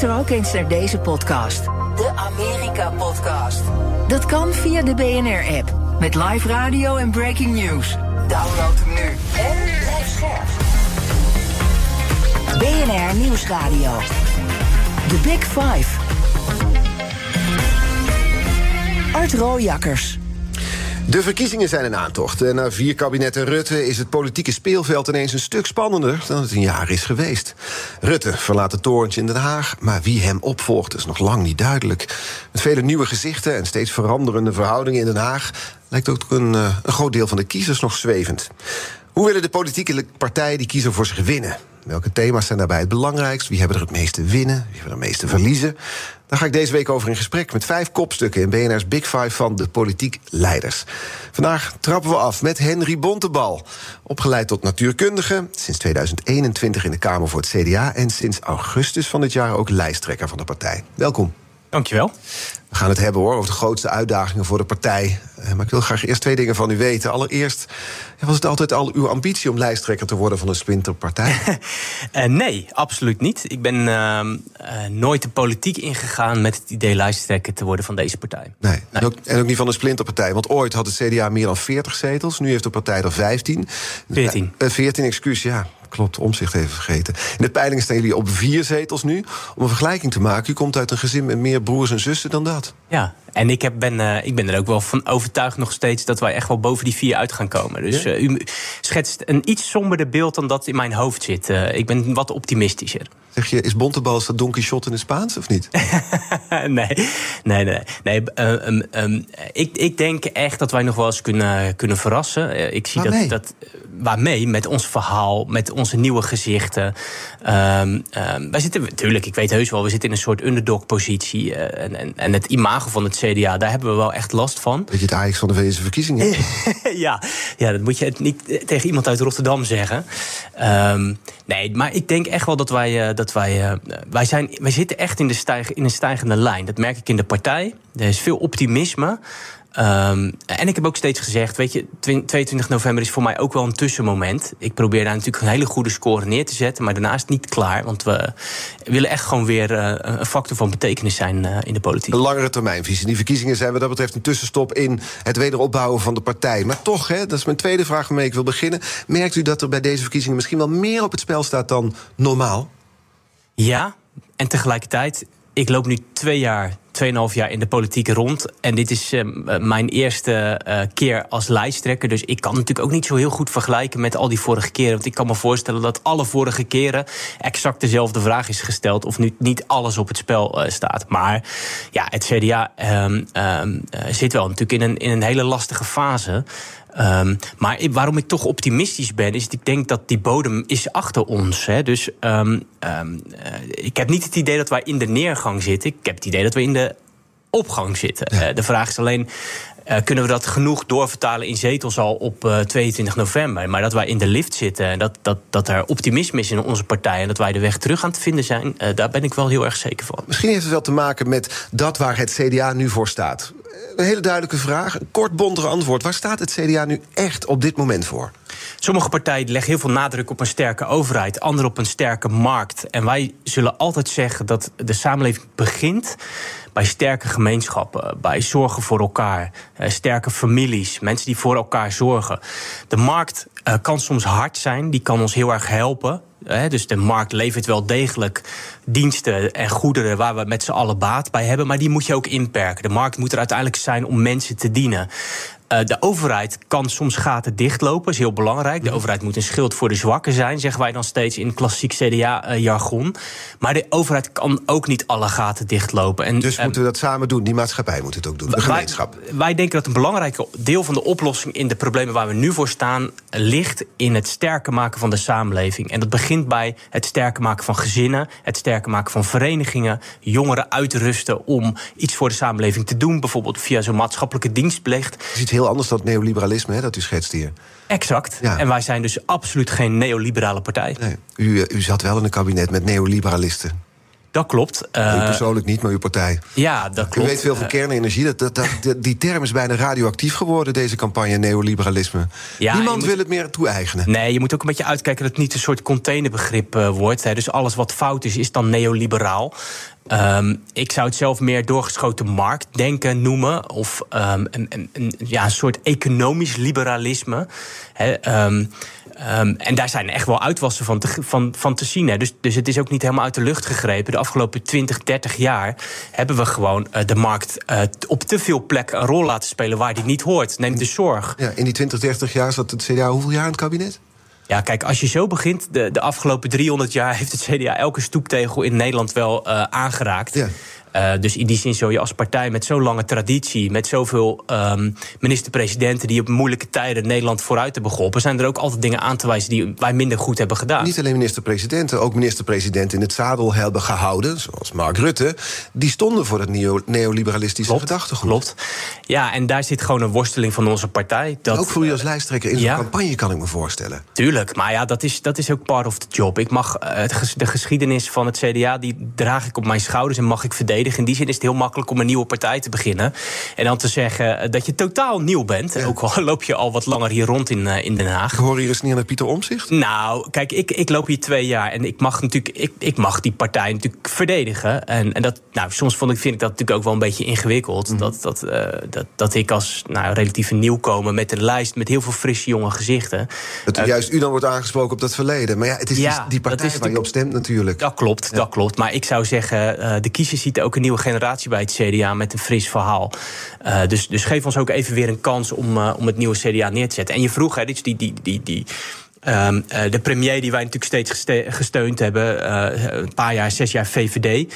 Luister ook eens naar deze podcast. De Amerika Podcast. Dat kan via de BNR-app. Met live radio en breaking news. Download hem nu. En blijf scherp. BNR Nieuwsradio. The Big Five. Art Rooijakkers. De verkiezingen zijn in aantocht. En na vier kabinetten Rutte is het politieke speelveld ineens een stuk spannender dan het een jaar is geweest. Rutte verlaat het torentje in Den Haag, maar wie hem opvolgt is nog lang niet duidelijk. Met vele nieuwe gezichten en steeds veranderende verhoudingen in Den Haag lijkt ook een, eh, een groot deel van de kiezers nog zwevend. Hoe willen de politieke partijen die kiezer voor zich winnen? Welke thema's zijn daarbij het belangrijkst? Wie hebben er het meeste winnen? Wie hebben er het meeste verliezen? Daar ga ik deze week over in gesprek met vijf kopstukken in BNR's Big Five van de politiek leiders. Vandaag trappen we af met Henry Bontebal. Opgeleid tot natuurkundige, sinds 2021 in de Kamer voor het CDA en sinds augustus van dit jaar ook lijsttrekker van de partij. Welkom. Dankjewel. We gaan het hebben hoor, over de grootste uitdagingen voor de partij. Eh, Maar ik wil graag eerst twee dingen van u weten. Allereerst, was het altijd al uw ambitie om lijsttrekker te worden van een splinterpartij? Eh, nee, absoluut niet. Ik ben ehm, eh, nooit de politiek ingegaan met het idee lijsttrekker te worden van deze partij. Nee. En, ook, en ook niet van een splinterpartij. Want ooit had het CDA meer dan 40 zetels. Nu heeft de partij er 15. 14. Eh, 14, excuus, ja. Klopt, omzicht even vergeten. In de peilingen staan jullie op vier zetels nu. Om een vergelijking te maken, u komt uit een gezin met meer broers en zussen dan dat. Ja, en ik, heb, ben, eh, ik ben er ook wel van overtuigd nog steeds dat wij echt wel boven die vier uit gaan komen. Dus eh, u schetst een iets somberder beeld dan dat in mijn hoofd zit. Eh, ik ben wat optimistischer. Zeg je, is Bontebal dat Don Quixote in het Spaans of niet? nee, nee, nee. nee eh, ehm, ehm, ik, ik denk echt dat wij nog wel eens kunnen, kunnen verrassen. Eh, ik zie Waarmee? dat, dat. Waarmee? Met ons verhaal, met onze nieuwe gezichten. Ehm, ehm, wij zitten natuurlijk, ik weet heus wel, we zitten in een soort underdog-positie. eh, en, en, en het imago van het CDA, daar hebben we wel echt last van. Weet je het Ajax van de deze verkiezingen? ja, ja, dat moet je niet tegen iemand uit Rotterdam zeggen. Ehm, nee, maar ik denk echt wel dat wij. eh, dat wij, eh, wij, zijn, wij zitten echt in, de stijg, in een stijgende lijn. Dat merk ik in de partij. Er is veel optimisme. Ehm, en ik heb ook steeds gezegd, weet je, 22 november is voor mij ook wel een tussenmoment. Ik probeer daar natuurlijk een hele goede score neer te zetten, maar daarna is het niet klaar. Want we willen echt gewoon weer eh, een factor van betekenis zijn eh, in de politiek. Een langere termijnvisie. Die verkiezingen zijn wat dat betreft een tussenstop in het wederopbouwen van de partij. Maar toch, hè, dat is mijn tweede vraag waarmee ik wil beginnen. Merkt u dat er bij deze verkiezingen misschien wel meer op het spel staat dan normaal? Ja, en tegelijkertijd, ik loop nu twee jaar, tweeënhalf jaar in de politiek rond. En dit is eh, mijn eerste eh, keer als lijsttrekker. Dus ik kan natuurlijk ook niet zo heel goed vergelijken met al die vorige keren. Want ik kan me voorstellen dat alle vorige keren exact dezelfde vraag is gesteld. Of nu niet alles op het spel eh, staat. Maar ja, het CDA ehm, ehm, eh, zit wel natuurlijk in een, in een hele lastige fase. Ehm, maar waarom ik toch optimistisch ben, is dat ik denk dat die bodem is achter ons. Hè. Dus ehm, ehm, eh, ik heb niet het idee dat wij in de neergang zitten. Ik heb het idee dat we in de opgang zitten. Eh, de vraag is alleen. eh, kunnen we dat genoeg doorvertalen in zetels al op eh, 22 november? Maar dat wij in de lift zitten en dat, dat, dat er optimisme is in onze partij en dat wij de weg terug aan te vinden zijn, daar ben ik wel heel erg zeker van. Misschien heeft het wel te maken met dat waar het CDA nu voor staat. Een hele duidelijke vraag, een kort bondige antwoord. Waar staat het CDA nu echt op dit moment voor? Sommige partijen leggen heel veel nadruk op een sterke overheid, andere op een sterke markt. En wij zullen altijd zeggen dat de samenleving begint bij sterke gemeenschappen, bij zorgen voor elkaar, eh, sterke families, mensen die voor elkaar zorgen. De markt eh, kan soms hard zijn, die kan ons heel erg helpen. Dus de markt levert wel degelijk diensten en goederen waar we met z'n allen baat bij hebben, maar die moet je ook inperken. De markt moet er uiteindelijk zijn om mensen te dienen. De overheid kan soms gaten dichtlopen, is heel belangrijk. De overheid moet een schild voor de zwakken zijn, zeggen wij dan steeds in klassiek CDA-jargon. Maar de overheid kan ook niet alle gaten dichtlopen. En, dus moeten we dat samen doen? Die maatschappij moet het ook doen, de gemeenschap. Wij, wij denken dat een belangrijk deel van de oplossing in de problemen waar we nu voor staan, ligt in het sterker maken van de samenleving. En dat begint bij het sterker maken van gezinnen, het sterker maken van verenigingen, jongeren uitrusten om iets voor de samenleving te doen, bijvoorbeeld via zo'n maatschappelijke dienstplicht. Het is iets heel anders dan het neoliberalisme hè, dat u schetst hier. Exact. En wij zijn dus absoluut geen neoliberale partij. Nee. U, eh, u zat wel in een kabinet met neoliberalisten. Dat klopt. u eh, persoonlijk niet, maar uw partij. Ja, dat klopt. U weet veel van eh, kernenergie. Dat, dat, dat, die term is bijna radioactief geworden, deze campagne neoliberalisme. Niemand wil het meer toe-eigenen. Nee, je moet ook een beetje uitkijken dat het niet een soort containerbegrip wordt. Hè. Dus alles wat fout is, is dan neoliberaal. Um, ik zou het zelf meer doorgeschoten marktdenken noemen. Of um, een, een, ja, een soort economisch liberalisme. um, Um, en daar zijn echt wel uitwassen van te, van, van te zien. Hè. Dus, dus het is ook niet helemaal uit de lucht gegrepen. De afgelopen 20, 30 jaar hebben we gewoon uh, de markt uh, op te veel plekken een rol laten spelen waar die niet hoort. Neem de zorg. Ja, in die 20, 30 jaar zat het CDA hoeveel jaar in het kabinet? Ja, kijk, als je zo begint, de, de afgelopen 300 jaar heeft het CDA elke stoeptegel in Nederland wel uh, aangeraakt. Ja. Uh, dus in die zin zou je als partij met zo'n lange traditie, met zoveel um, minister-presidenten die op moeilijke tijden Nederland vooruit hebben geholpen, zijn er ook altijd dingen aan te wijzen die wij minder goed hebben gedaan. Niet alleen minister-presidenten, ook minister-presidenten in het zadel hebben gehouden, zoals Mark Rutte, die stonden voor het neoliberalistische klopt, gedachtegoed. Klopt. Ja, en daar zit gewoon een worsteling van onze partij. Dat, ook voor u als lijsttrekker in zo'n ja, campagne, kan ik me voorstellen. Tuurlijk, maar ja, dat is, dat is ook part of the job. Ik mag uh, de geschiedenis van het CDA, die draag ik op mijn schouders en mag ik verdedigen. In die zin is het heel makkelijk om een nieuwe partij te beginnen. En dan te zeggen dat je totaal nieuw bent. Ja. Ook al loop je al wat langer hier rond in, uh, in Den Haag. Ik hoor hier eens neer naar Pieter Omzicht. Nou, kijk, ik, ik loop hier twee jaar. En ik mag natuurlijk, ik, ik mag die partij natuurlijk verdedigen. En, en dat, nou, soms vond ik, vind ik dat natuurlijk ook wel een beetje ingewikkeld. Mm. Dat, dat, uh, dat, dat ik als nou, relatief nieuwkomer met een lijst met heel veel frisse jonge gezichten. Dat uh, juist u dan wordt aangesproken op dat verleden. Maar ja, het is ja, die, die partij waar je op stemt natuurlijk. Dat klopt, ja. dat klopt. Maar ik zou zeggen, de kiezer ziet ook een nieuwe generatie bij het CDA met een fris verhaal. Uh, dus, dus geef ons ook even weer een kans om, uh, om het nieuwe CDA neer te zetten. En je vroeg, hè, die, die, die, die, um, uh, de premier die wij natuurlijk steeds gesteund hebben, een paar jaar, zes jaar VVD.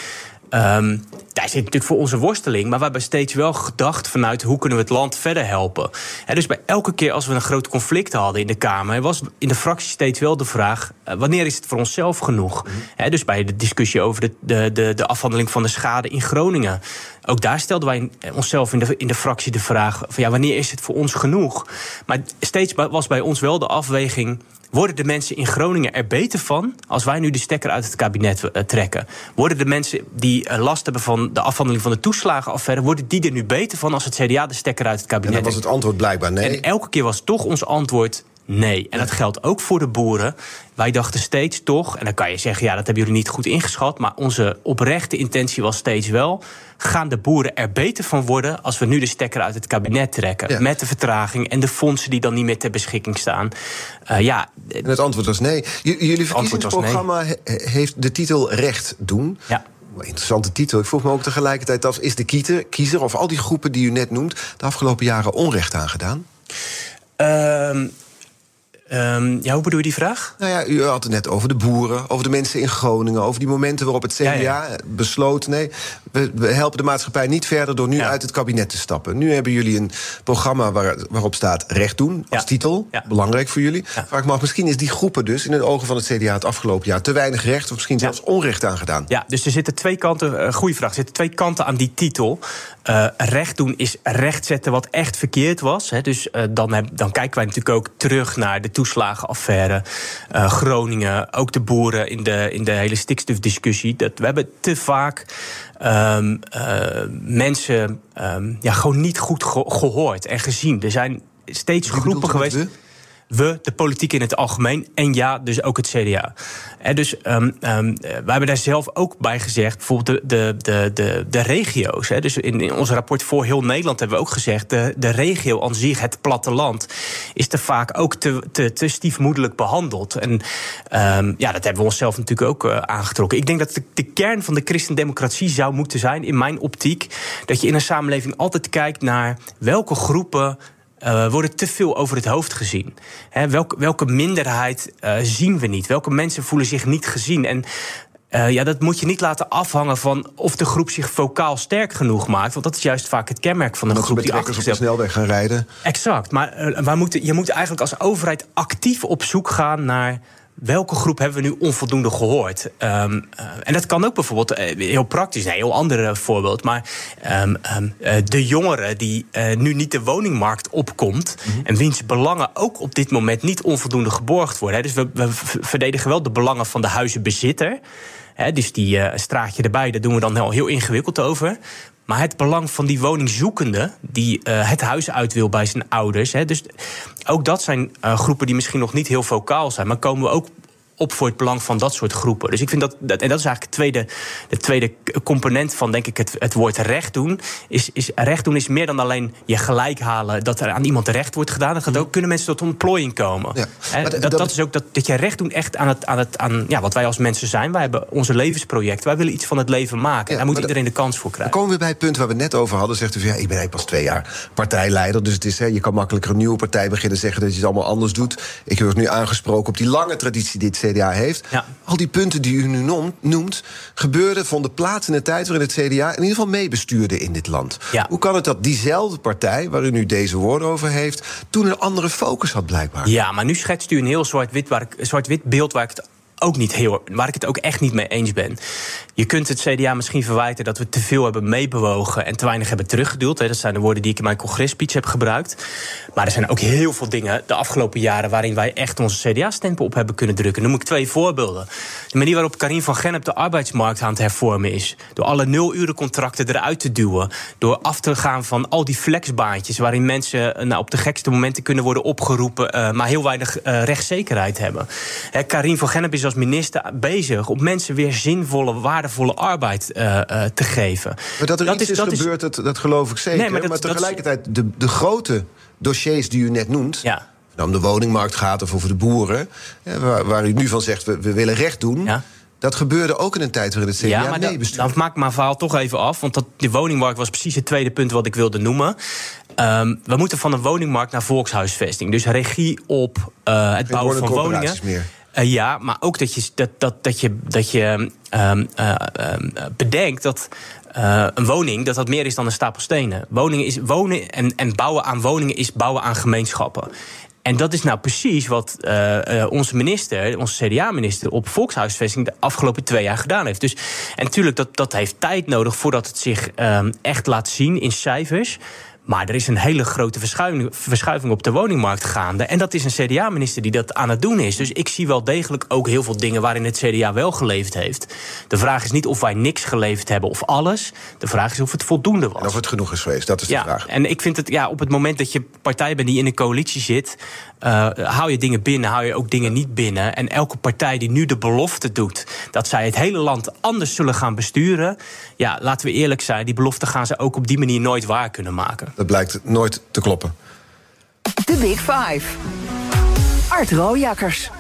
Um, daar zit natuurlijk voor onze worsteling. Maar we hebben steeds wel gedacht vanuit hoe kunnen we het land verder helpen. En dus bij elke keer als we een groot conflict hadden in de Kamer, was in de fractie steeds wel de vraag: uh, wanneer is het voor onszelf genoeg? Mm dus bij de discussie over de, de, de, de afhandeling van de schade in Groningen. Ook daar stelden wij onszelf in de, in de fractie de vraag: van ja, wanneer is het voor ons genoeg? Maar steeds was bij ons wel de afweging. Worden de mensen in Groningen er beter van als wij nu de stekker uit het kabinet uh, trekken? Worden de mensen die uh, last hebben van de afhandeling van de toeslagenaffaire, worden die er nu beter van als het CDA de stekker uit het kabinet En dan was het antwoord blijkbaar nee. En elke keer was toch ons antwoord nee. En dat geldt ook voor de boeren. Wij dachten steeds toch, en dan kan je zeggen, ja, dat hebben jullie niet goed ingeschat, maar onze oprechte intentie was steeds wel gaan de boeren er beter van worden als we nu de stekker uit het kabinet trekken. Ja. Met de vertraging en de fondsen die dan niet meer ter beschikking staan. Uh, ja, en het antwoord was nee. J jullie verkiezingsprogramma nee. heeft de titel Recht doen. Ja. Interessante titel. Ik vroeg me ook tegelijkertijd af: is de kiezer, kiezer of al die groepen die u net noemt de afgelopen jaren onrecht aangedaan? Uh, Um, ja, hoe bedoel je die vraag? Nou ja, u had het net over de boeren, over de mensen in Groningen, over die momenten waarop het CDA ja, ja. besloot: nee, we, we, helpen de maatschappij niet verder door nu ja. uit het kabinet te stappen. Nu hebben jullie een programma waar, waarop staat recht doen als titel. Belangrijk voor jullie. Vraag ik me af, misschien is die groepen dus in de ogen van het CDA het afgelopen jaar te weinig recht of misschien zelfs onrecht aangedaan. Ja, dus er zitten twee kanten, uh, goede vraag, er zitten twee kanten aan die titel. Uh, recht doen is recht zetten wat echt verkeerd was. Hè. Dus uh, dan, heb, dan kijken wij natuurlijk ook terug naar de toeslagenaffaire, uh, Groningen, ook de boeren in de, in de hele stikstofdiscussie. Dat, we hebben te vaak um, mensen um, ja, gewoon niet goed ge gehoord en gezien. Er zijn steeds groepen geweest. We? de politiek in het algemeen. En ja, dus ook het CDA. En dus um, wij hebben daar zelf ook bij gezegd, bijvoorbeeld de, de, de, de, regio's. Hè. Dus in, in ons rapport voor heel Nederland hebben we ook gezegd, de, de regio aan zich, het platteland, is te vaak ook te, te, te stiefmoedelijk behandeld. En um, ja, dat hebben we onszelf natuurlijk ook uh, aangetrokken. Ik denk dat de, de kern van de christendemocratie zou moeten zijn, in mijn optiek, dat je in een samenleving altijd kijkt naar welke groepen uh, worden te veel over het hoofd gezien. welke, welke minderheid uh, zien we niet? Welke mensen voelen zich niet gezien? En uh, ja, dat moet je niet laten afhangen van of de groep zich vocaal sterk genoeg maakt. Want dat is juist vaak het kenmerk van een groep die achter op de snelweg gaan rijden. Exact. Maar uh, moeten, je moet eigenlijk als overheid actief op zoek gaan naar welke groep hebben we nu onvoldoende gehoord? Um, uh, en dat kan ook bijvoorbeeld heel praktisch, een heel ander voorbeeld. Maar um, um, de jongeren die nu niet de woningmarkt opkomt. Mm -hmm. en wiens belangen ook op dit moment niet onvoldoende geborgd worden. Hè. Dus we, we verdedigen wel de belangen van de huizenbezitter. He, dus die uh, straatje erbij, daar doen we dan heel, heel ingewikkeld over. Maar het belang van die woningzoekende, die uh, het huis uit wil bij zijn ouders. Hè, dus ook dat zijn uh, groepen die misschien nog niet heel vocaal zijn. Maar komen we ook op voor het belang van dat soort groepen. Dus ik vind dat, dat en dat is eigenlijk de tweede, de tweede component van, denk ik, het, het woord recht doen. Is, is, recht doen is meer dan alleen je gelijk halen dat er aan iemand recht wordt gedaan. Dat gaat ook, kunnen mensen tot ontplooiing komen. Ja. dat, dat, dat, is ook dat, dat je recht doen echt aan, het, aan, het, aan ja, wat wij als mensen zijn. Wij hebben onze levensproject. Wij willen iets van het leven maken. Ja, daar moet iedereen de kans voor krijgen. Dan komen we bij het punt waar we het net over hadden. Zegt u van ja, ik ben eigenlijk pas twee jaar partijleider. Dus het is, hè, je kan makkelijker een nieuwe partij beginnen zeggen dat je het allemaal anders doet. Ik word nu aangesproken op die lange traditie die het CDA heeft. Ja. Al die punten die u nu noemt, gebeurden, vonden plaats in de tijd waarin het CDA in ieder geval meebestuurde in dit land. Ja. Hoe kan het dat diezelfde partij, waar u nu deze woorden over heeft, toen een andere focus had blijkbaar? Ja, maar nu schetst u een heel zwart-wit zwart beeld waar ik het ook niet heel, waar ik het ook echt niet mee eens ben. Je kunt het CDA misschien verwijten dat we te veel hebben meebewogen en te weinig hebben teruggeduwd. Dat zijn de woorden die ik in mijn congresspeech heb gebruikt. Maar er zijn ook heel veel dingen de afgelopen jaren waarin wij echt onze CDA-stempel op hebben kunnen drukken. Noem ik twee voorbeelden. De manier waarop Karin van Gennep de arbeidsmarkt aan het hervormen is. Door alle nulurencontracten eruit te duwen. Door af te gaan van al die flexbaantjes waarin mensen nou, op de gekste momenten kunnen worden opgeroepen, uh, maar heel weinig uh, rechtszekerheid hebben. He, Karin van Gennep is als minister bezig om mensen weer zinvolle, waardevolle arbeid uh, te geven. Maar dat er dat iets is, dat gebeurd, is... dat, dat geloof ik zeker. Nee, maar, dat, maar tegelijkertijd, de, de grote dossiers die u net noemt. Ja. om de woningmarkt gaat of over de boeren. waar, waar, u nu van zegt, we, we willen recht doen. Ja. Dat gebeurde ook in een tijd waarin het CDA ja, maar nee Dan maak ik mijn verhaal toch even af. Want dat, de woningmarkt was precies het tweede punt wat ik wilde noemen. Um, we moeten van een woningmarkt naar volkshuisvesting. Dus regie op uh, het bouwen van woningen. Meer. Uh, ja, maar ook dat je, dat, dat, dat je, dat je um, uh, bedenkt dat een woning dat dat meer is dan een stapel stenen. Woningen is wonen en, en bouwen aan woningen is bouwen aan gemeenschappen. En dat is nou precies wat onze minister, onze CDA-minister, op volkshuisvesting de afgelopen twee jaar gedaan heeft. Dus, en natuurlijk, dat, dat heeft tijd nodig voordat het zich echt laat zien in cijfers. Maar er is een hele grote verschuiving, verschuiving, op de woningmarkt gaande. En dat is een CDA-minister die dat aan het doen is. Dus ik zie wel degelijk ook heel veel dingen waarin het CDA wel geleverd heeft. De vraag is niet of wij niks geleverd hebben of alles. De vraag is of het voldoende was. En of het genoeg is geweest, dat is de ja, vraag. En ik vind het, ja, op het moment dat je partij bent die in een coalitie zit. Uh, hou je dingen binnen, hou je ook dingen niet binnen. En elke partij die nu de belofte doet dat zij het hele land anders zullen gaan besturen. Ja, laten we eerlijk zijn, die belofte gaan ze ook op die manier nooit waar kunnen maken. Dat blijkt nooit te kloppen. De Big Five. Art Rojakkers.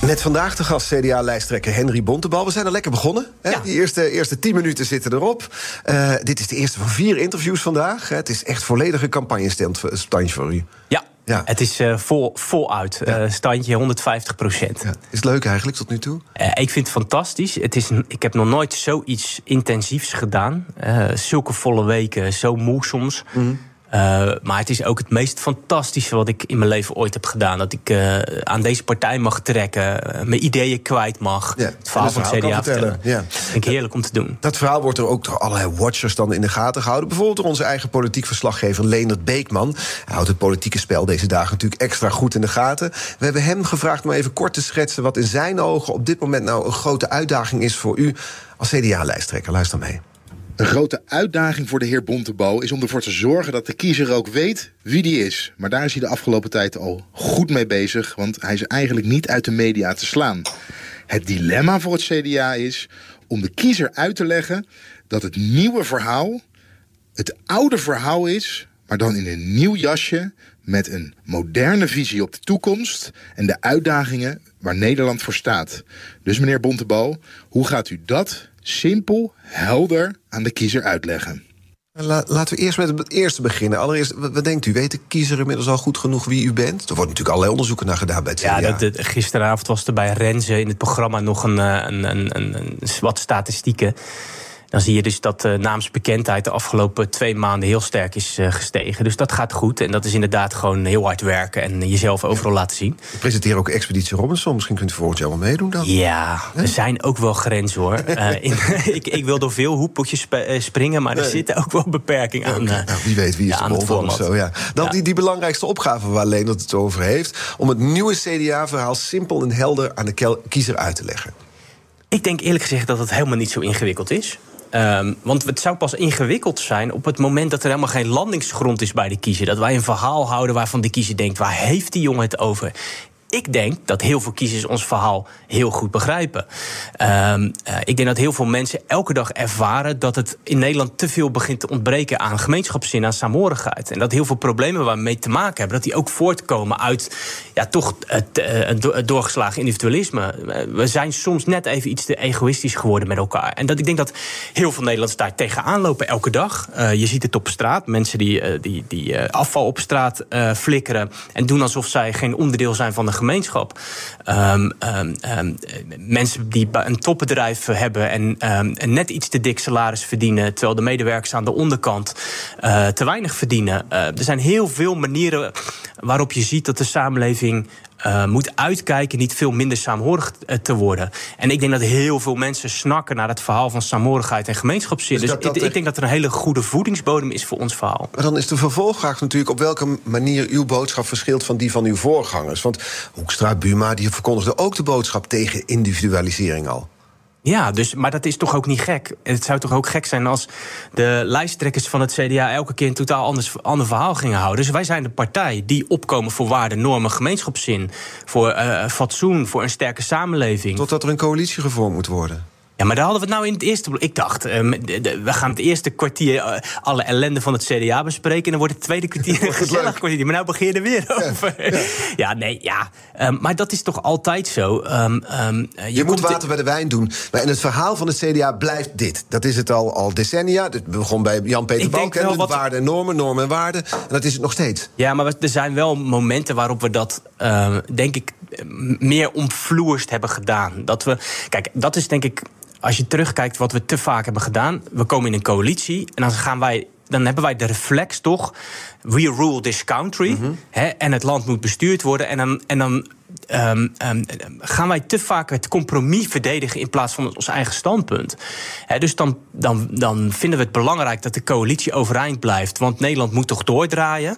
Net vandaag de gast CDA-lijsttrekker Henry Bontebal. We zijn er lekker begonnen. Hè? Die eerste, eerste tien minuten zitten erop. Uh, dit is de eerste van vier interviews vandaag. Het is echt volledige campagnestand voor u. Ja, ja. Het is uh, vol, voluit. Ja. Uh, standje 150 procent. Ja. Is het leuk eigenlijk tot nu toe? Uh, ik vind het fantastisch. Het is ik heb nog nooit zoiets intensiefs gedaan. zulke volle weken, zo moe soms. Mm uh, maar het is ook het meest fantastische wat ik in mijn leven ooit heb gedaan. Dat ik uh, aan deze partij mag trekken, uh, mijn ideeën kwijt mag. Ja, het verhaal van het CDA vertellen. Ja. Vind ik heerlijk om te doen. Dat verhaal wordt er ook door allerlei watchers dan in de gaten gehouden. Bijvoorbeeld door onze eigen politiek verslaggever Leendert Beekman. Hij houdt het politieke spel deze dagen natuurlijk extra goed in de gaten. We hebben hem gevraagd om even kort te schetsen... wat in zijn ogen op dit moment nou een grote uitdaging is voor u... als CDA-lijsttrekker. Luister mee. Een grote uitdaging voor de heer Bontebal is om ervoor te zorgen dat de kiezer ook weet wie die is. Maar daar is hij de afgelopen tijd al goed mee bezig, want hij is eigenlijk niet uit de media te slaan. Het dilemma voor het CDA is om de kiezer uit te leggen dat het nieuwe verhaal het oude verhaal is, maar dan in een nieuw jasje met een moderne visie op de toekomst en de uitdagingen waar Nederland voor staat. Dus meneer Bontebal, hoe gaat u dat simpel, helder aan de kiezer uitleggen. laten we eerst met het eerste beginnen. Allereerst, wat, denkt u? Weet de kiezer inmiddels al goed genoeg wie u bent? Er wordt natuurlijk allerlei onderzoeken naar gedaan bij het CDA. Ja, dat, gisteravond was er bij Renze in het programma nog een, eh, een, een, een, een wat statistieken dan zie je dus dat de naamsbekendheid de afgelopen twee maanden heel sterk is eh, gestegen. Dus dat gaat goed. En dat is inderdaad gewoon heel hard werken en jezelf overal laten zien. We presenteren ook Expeditie Robinson. Misschien kunt u volgend jaar wel meedoen dan. Ja, er zijn ook wel grenzen hoor. uh, ik, ik, wil door veel hoepeltjes eh, springen, maar er zitten ook wel beperkingen aan. Okay. nou, wie weet, wie is de bol of zo. Ja. Dan Die, die belangrijkste opgave waar Leendert het over heeft... om het nieuwe CDA-verhaal simpel en helder aan de kiezer uit te leggen. Ik denk eerlijk gezegd dat het helemaal niet zo ingewikkeld is. Um, want het zou pas ingewikkeld zijn op het moment dat er helemaal geen landingsgrond is bij de kiezer. Dat wij een verhaal houden waarvan de kiezer denkt: waar heeft die jongen het over? Ik denk dat heel veel kiezers ons verhaal heel goed begrijpen. Um, uh, ik denk dat heel veel mensen elke dag ervaren dat het in Nederland te veel begint te ontbreken aan gemeenschapszin, aan saamhorigheid. En dat heel veel problemen waar we mee te maken hebben, dat die ook voortkomen uit ja, toch het, het doorgeslagen individualisme. We zijn soms net even iets te egoïstisch geworden met elkaar. En dat ik denk dat heel veel Nederlanders daar tegenaan lopen elke dag. Je ziet het op straat. Mensen die, die, die afval op straat flikkeren en doen alsof zij geen onderdeel zijn van de gemeenschap. Um, um, um, mensen die een topbedrijf hebben en, net iets te dik salaris verdienen, terwijl de medewerkers aan de onderkant uh, te weinig verdienen. Uh, er zijn heel veel manieren waarop je ziet dat de samenleving uh, moet uitkijken niet veel minder saamhorig te worden. En ik denk dat heel veel mensen snakken naar het verhaal van saamhorigheid en gemeenschapszin. Dus, dus dat, dat ik, ik, denk dat er een hele goede voedingsbodem is voor ons verhaal. Maar dan is de vervolgvraag natuurlijk op welke manier uw boodschap verschilt van die van uw voorgangers. Want Hoekstra, Buma, die verkondigden ook de boodschap tegen individualisering al. Ja, dus, maar dat is toch ook niet gek. Het zou toch ook gek zijn als de lijsttrekkers van het CDA elke keer een totaal anders, ander verhaal gingen houden. Dus wij zijn de partij die opkomen voor waarden, normen, gemeenschapszin, voor uh, fatsoen, voor een sterke samenleving. Totdat er een coalitie gevormd moet worden. Ja, maar daar hadden we het nou in het eerste. Ik dacht, uh, we gaan het eerste kwartier uh, alle ellende van het CDA bespreken. En dan wordt het tweede kwartier een gezellig kwartier. Maar nou begin je er weer over. Ja, ja nee, ja. Um, maar dat is toch altijd zo. Um, um, je, je moet water bij de wijn doen. Maar in het verhaal van het CDA blijft dit. Dat is het al, al decennia. Het begon bij Jan-Peter Balkenende. Wat... Waarden en normen, normen en waarden. En dat is het nog steeds. Ja, maar er zijn wel momenten waarop we dat, uh, denk ik, meer omvloerst hebben gedaan. Dat we, kijk, dat is denk ik als je terugkijkt wat we te vaak hebben gedaan, we komen in een coalitie en dan gaan wij. Dan hebben wij de reflex toch. We rule this country. Mm -hmm. hè, en het land moet bestuurd worden. En dan, en dan um, um, gaan wij te vaak het compromis verdedigen in plaats van ons eigen standpunt. He, dus dan, dan, dan vinden we het belangrijk dat de coalitie overeind blijft. Want Nederland moet toch doordraaien.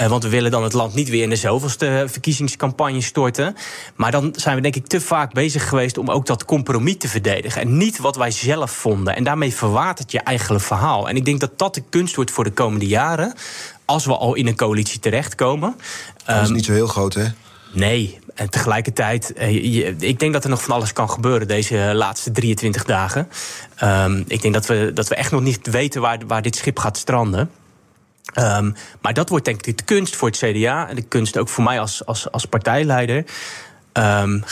Uh, want we willen dan het land niet weer in de zoveelste verkiezingscampagne storten. Maar dan zijn we denk ik te vaak bezig geweest om ook dat compromis te verdedigen. En niet wat wij zelf vonden. En daarmee verwatert je eigen verhaal. En ik denk dat dat de kunst wordt voor de komende jaren. Als we al in een coalitie terechtkomen. Dat is niet zo heel groot, hè? Nee, en tegelijkertijd, eh, ik denk dat er nog van alles kan gebeuren deze laatste 23 dagen. Um, ik denk dat we, dat we echt nog niet weten waar, waar dit schip gaat stranden. Um, maar dat wordt denk ik de kunst voor het CDA en de kunst ook voor mij als, als, als partijleider. Um,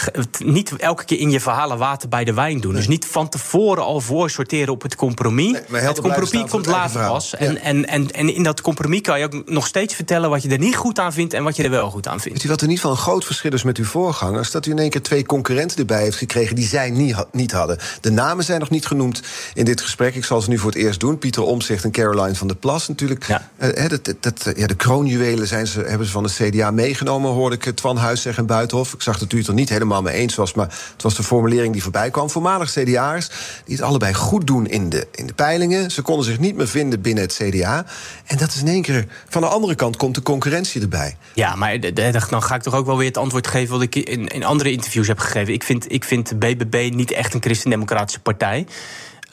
niet elke keer in je verhalen water bij de wijn doen. Dus niet van tevoren al voor sorteren op het compromis. Nee, het compromis komt later pas. En, ja. en, en, en in dat compromis kan je ook nog steeds vertellen wat je er niet goed aan vindt en wat je er wel goed aan vindt. Weet u wat er niet van een groot verschil is met uw voorgangers? Dat u in één keer twee concurrenten erbij heeft gekregen die zij niet, niet hadden. De namen zijn nog niet genoemd in dit gesprek. Ik zal ze nu voor het eerst doen. Pieter Omzicht en Caroline van der Plas natuurlijk. Ja. Uh, dat, dat, ja, de kroonjuwelen zijn ze, hebben ze van de CDA meegenomen, hoorde ik het Van Huis zeggen en Buitenhof. Ik zag het u het er niet helemaal mee eens was. Maar het was de formulering die voorbij kwam. Voormalig CDA'ers die het allebei goed doen in de, in de peilingen. Ze konden zich niet meer vinden binnen het CDA. En dat is in één keer. Van de andere kant komt de concurrentie erbij. Ja, maar dan ga ik toch ook wel weer het antwoord geven. wat ik in, in andere interviews heb gegeven. Ik vind, ik vind BBB niet echt een christendemocratische partij.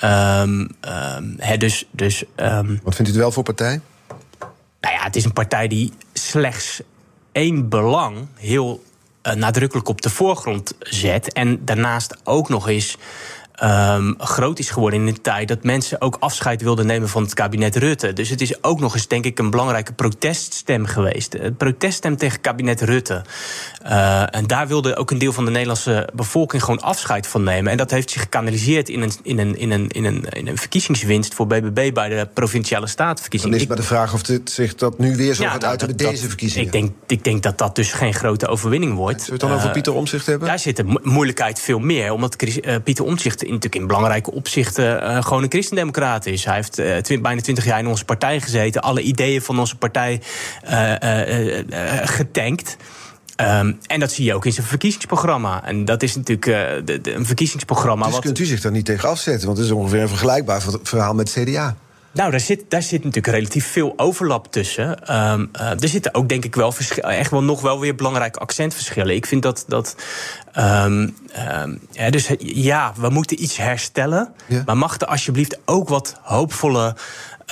Um, um, dus, dus, um, Wat vindt u het wel voor partij? Nou ja, het is een partij die slechts één belang heel nadrukkelijk op de voorgrond zet. En daarnaast ook nog eens um, groot is geworden in een tijd dat mensen ook afscheid wilden nemen van het kabinet Rutte. Dus het is ook nog eens, denk ik, een belangrijke proteststem geweest. Een proteststem tegen kabinet Rutte. Uh, en daar wilde ook een deel van de Nederlandse bevolking gewoon afscheid van nemen. En dat heeft zich gekanaliseerd in een, in een, in een, in een, in een verkiezingswinst voor BBB bij de provinciale statenverkiezingen. Dan is maar de vraag of dit zich dat nu weer zo gaat uiten bij deze verkiezingen. Ik denk, ik denk dat dat dus geen grote overwinning wordt. Zullen we het dan over uh, Pieter Omtzigt hebben? Daar zit de moeilijkheid veel meer. Omdat uh, Pieter Omtzigt natuurlijk in belangrijke opzichten uh, gewoon een christendemocraat is. Hij heeft uh, twint, bijna twintig jaar in onze partij gezeten. Alle ideeën van onze partij uh, getankt. Um, en dat zie je ook in zijn verkiezingsprogramma. En dat is natuurlijk de, de, een verkiezingsprogramma. Dus wat... kunt u zich daar niet tegen afzetten? Want het is ongeveer een vergelijkbaar verhaal met CDA. Nou, daar zit, daar zit natuurlijk relatief veel overlap tussen. Um, uh, er zitten ook, denk ik, wel echt wel nog wel weer belangrijke accentverschillen. Ik vind dat. dat um, um, ja, dus ja, we moeten iets herstellen. Ja. Maar mag er alsjeblieft ook wat hoopvolle.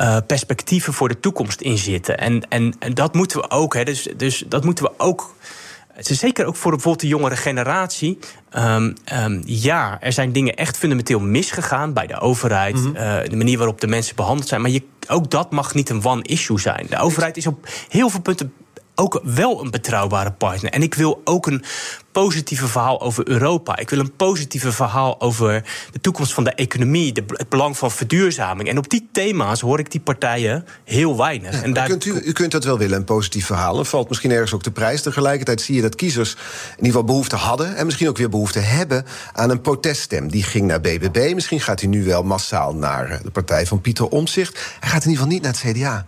Uh, perspectieven voor de toekomst in zitten. En, en, en dat moeten we ook. Hè, dus, dus dat moeten we ook het is zeker ook voor bijvoorbeeld de jongere generatie. Um, um, ja, er zijn dingen echt fundamenteel misgegaan bij de overheid. Mm -hmm. uh, de manier waarop de mensen behandeld zijn. Maar je, ook dat mag niet een one-issue zijn. De overheid is op heel veel punten ook wel een betrouwbare partner. En ik wil ook een positieve verhaal over Europa. Ik wil een positieve verhaal over de toekomst van de economie, de, het belang van verduurzaming. En op die thema's hoor ik die partijen heel weinig. Ja, en daar... kunt u, u kunt dat wel willen, een positief verhaal. Dan valt misschien ergens ook de prijs. Tegelijkertijd zie je dat kiezers in ieder geval behoefte hadden... en misschien ook weer behoefte hebben aan een proteststem. Die ging naar BBB. Misschien gaat hij nu wel massaal naar de partij van Pieter Omtzigt. Hij gaat in ieder geval niet naar het CDA.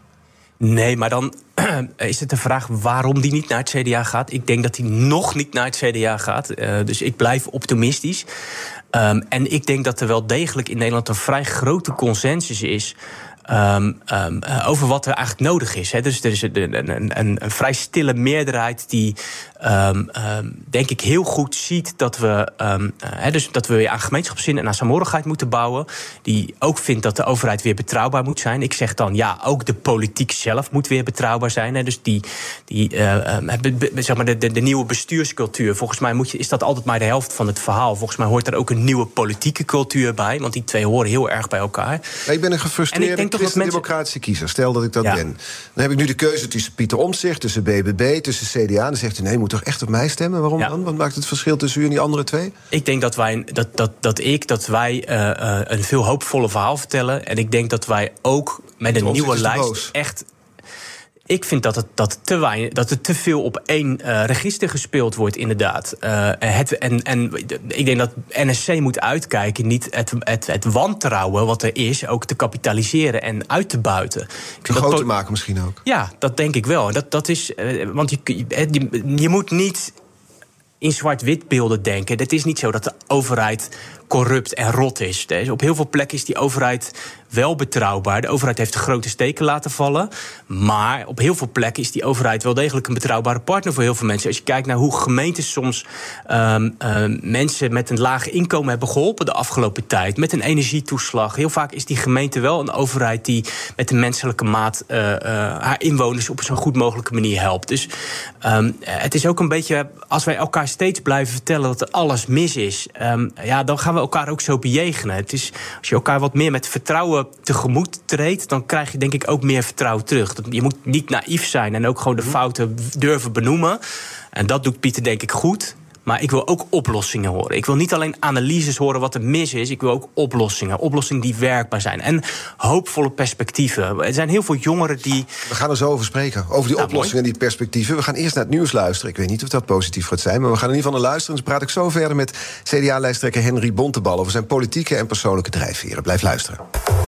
Nee, maar dan is het de vraag waarom die niet naar het CDA gaat. Ik denk dat hij nog niet naar het CDA gaat. Uh, dus ik blijf optimistisch. Um, en ik denk dat er wel degelijk in Nederland een vrij grote consensus is. Um, um, uh, over wat er eigenlijk nodig is. Dus er is een, een, een vrij stille meerderheid die, um, denk ik, heel goed ziet dat we, uh, dus dat we weer aan gemeenschapszin en aan saamhorigheid moeten bouwen. Die ook vindt dat de overheid weer betrouwbaar moet zijn. Ik zeg dan, ja, ook de politiek zelf moet weer betrouwbaar zijn. Hè. Dus die, die uh, zeg maar de, de, de, nieuwe bestuurscultuur. Volgens mij moet je, is dat altijd maar de helft van het verhaal. Volgens mij hoort er ook een nieuwe politieke cultuur bij. Want die twee horen heel erg bij elkaar. Ik ben een gefrustreerde christen-democratische kiezer. Stel dat ik dat ja. ben. Dan heb ik nu de keuze tussen Pieter Omtzigt, tussen BBB, tussen CDA. Dan zegt u, nee, je moet toch echt op mij stemmen? Waarom ja. dan? Wat maakt het verschil tussen u en die andere twee? Ik denk dat, wij, dat, dat, dat ik, dat wij uh, uh, een veel hoopvolle verhaal vertellen. En ik denk dat wij ook met een nieuwe lijst echt ik vind dat het, dat te weinig, dat er te veel op één uh, register gespeeld wordt, inderdaad. Uh, het, en, en ik denk dat NSC moet uitkijken, niet het, het, het wantrouwen wat er is, ook te kapitaliseren en uit te buiten. Groot te maken misschien ook. Ja, dat denk ik wel. Dat, dat is, uh, want je, je, je moet niet in zwart-wit beelden denken. Het is niet zo dat de overheid corrupt en rot is. Op heel veel plekken is die overheid wel betrouwbaar. De overheid heeft grote steken laten vallen. Maar op heel veel plekken is die overheid wel degelijk een betrouwbare partner voor heel veel mensen. Als je kijkt naar hoe gemeentes soms um, um, mensen met een laag inkomen hebben geholpen de afgelopen tijd. Met een energietoeslag. Heel vaak is die gemeente wel een overheid die met de menselijke maat uh, uh, haar inwoners op zo'n goed mogelijke manier helpt. Dus um, het is ook een beetje, als wij elkaar steeds blijven vertellen dat er alles mis is, ja, dan gaan we elkaar ook zo bejegenen. Het is, als je elkaar wat meer met vertrouwen tegemoet treedt, dan krijg je denk ik ook meer vertrouwen terug. Je moet niet naïef zijn en ook gewoon de fouten durven benoemen. En dat doet Pieter denk ik goed. Maar ik wil ook oplossingen horen. Ik wil niet alleen analyses horen wat er mis is. Ik wil ook oplossingen. Oplossingen die werkbaar zijn. En hoopvolle perspectieven. Er zijn heel veel jongeren die. We gaan er zo over spreken. Over die nou, oplossingen en die perspectieven. We gaan eerst naar het nieuws luisteren. Ik weet niet of dat positief gaat zijn. Maar we gaan in ieder geval naar luisteren. Dus praat ik zo verder met CDA-lijsttrekker Henry Bontebal. over zijn politieke en persoonlijke drijfveren. Blijf luisteren.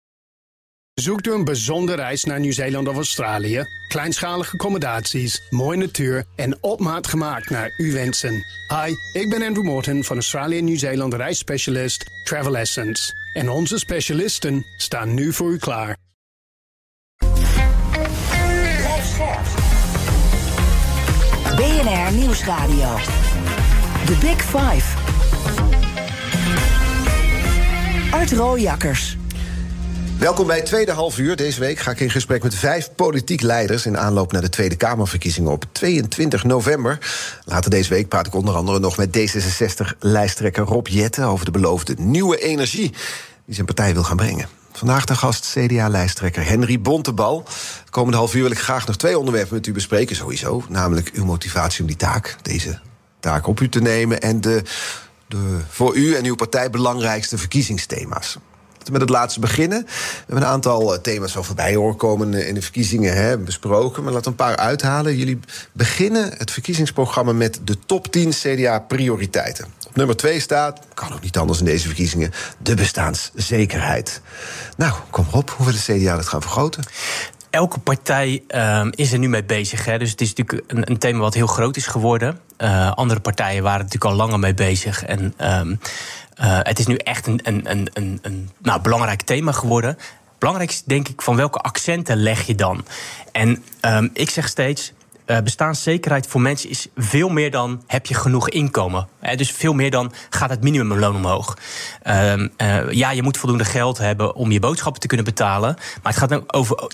Zoekt u een bijzondere reis naar Nieuw-Zeeland of Australië? Kleinschalige accommodaties, mooie natuur en op maat gemaakt naar uw wensen. Hi, ik ben Andrew Morton van Australië Nieuw-Zeeland reisspecialist Travel Essence. En onze specialisten staan nu voor u klaar. BNR Nieuwsradio. The Big Five. Art Rooijakkers. Welkom bij tweede half uur. Deze week ga ik in gesprek met vijf politiek leiders... in aanloop naar de Tweede Kamerverkiezingen op 22 november. Later deze week praat ik onder andere nog met D66-lijsttrekker Rob Jetten... over de beloofde nieuwe energie die zijn partij wil gaan brengen. Vandaag de gast CDA-lijsttrekker Henry Bontebal. De komende half uur wil ik graag nog twee onderwerpen met u bespreken, sowieso. Namelijk uw motivatie om die taak, deze taak op u te nemen... en de, de voor u en uw partij belangrijkste verkiezingsthema's met het laatste beginnen. We hebben een aantal eh, thema's al voorbij horen komen in de verkiezingen hè, besproken. Maar we een paar uithalen. Jullie beginnen het verkiezingsprogramma met de top 10 CDA-prioriteiten. Op nummer 2 staat, kan ook niet anders in deze verkiezingen, de bestaanszekerheid. Nou, kom op, hoe wil de CDA dat gaan vergroten? elke partij uh, is er nu mee bezig. Hè? Dus het is natuurlijk een, een thema wat heel groot is geworden. Uh, andere partijen waren natuurlijk al langer mee bezig. En um, uh, het is nu echt een, een, een, een, een nou, belangrijk thema geworden. Belangrijk is denk ik van welke accenten leg je dan. En um, ik zeg steeds, uh, bestaanszekerheid voor mensen is veel meer dan heb je genoeg inkomen. dus veel meer dan gaat het minimumloon omhoog. Uh, uh, ja, je moet voldoende geld hebben om je boodschappen te kunnen betalen. Maar het gaat ook over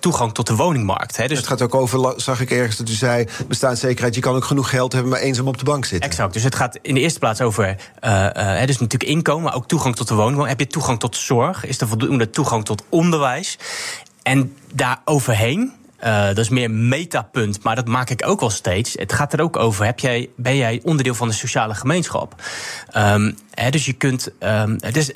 toegang tot de woningmarkt. dus het gaat ook over, zag ik ergens dat u zei, bestaanszekerheid. Je kan ook genoeg geld hebben, maar eenzaam op de bank zitten. Exact. Dus het gaat in de eerste plaats over dus natuurlijk inkomen, maar ook toegang tot de woning. Heb je toegang tot zorg? Is er voldoende toegang tot onderwijs? En daar overheen uh, dat is meer metapunt, maar dat maak ik ook wel steeds. Het gaat er ook over: heb jij, ben jij onderdeel van de sociale gemeenschap? Um, dus je kunt. Dus,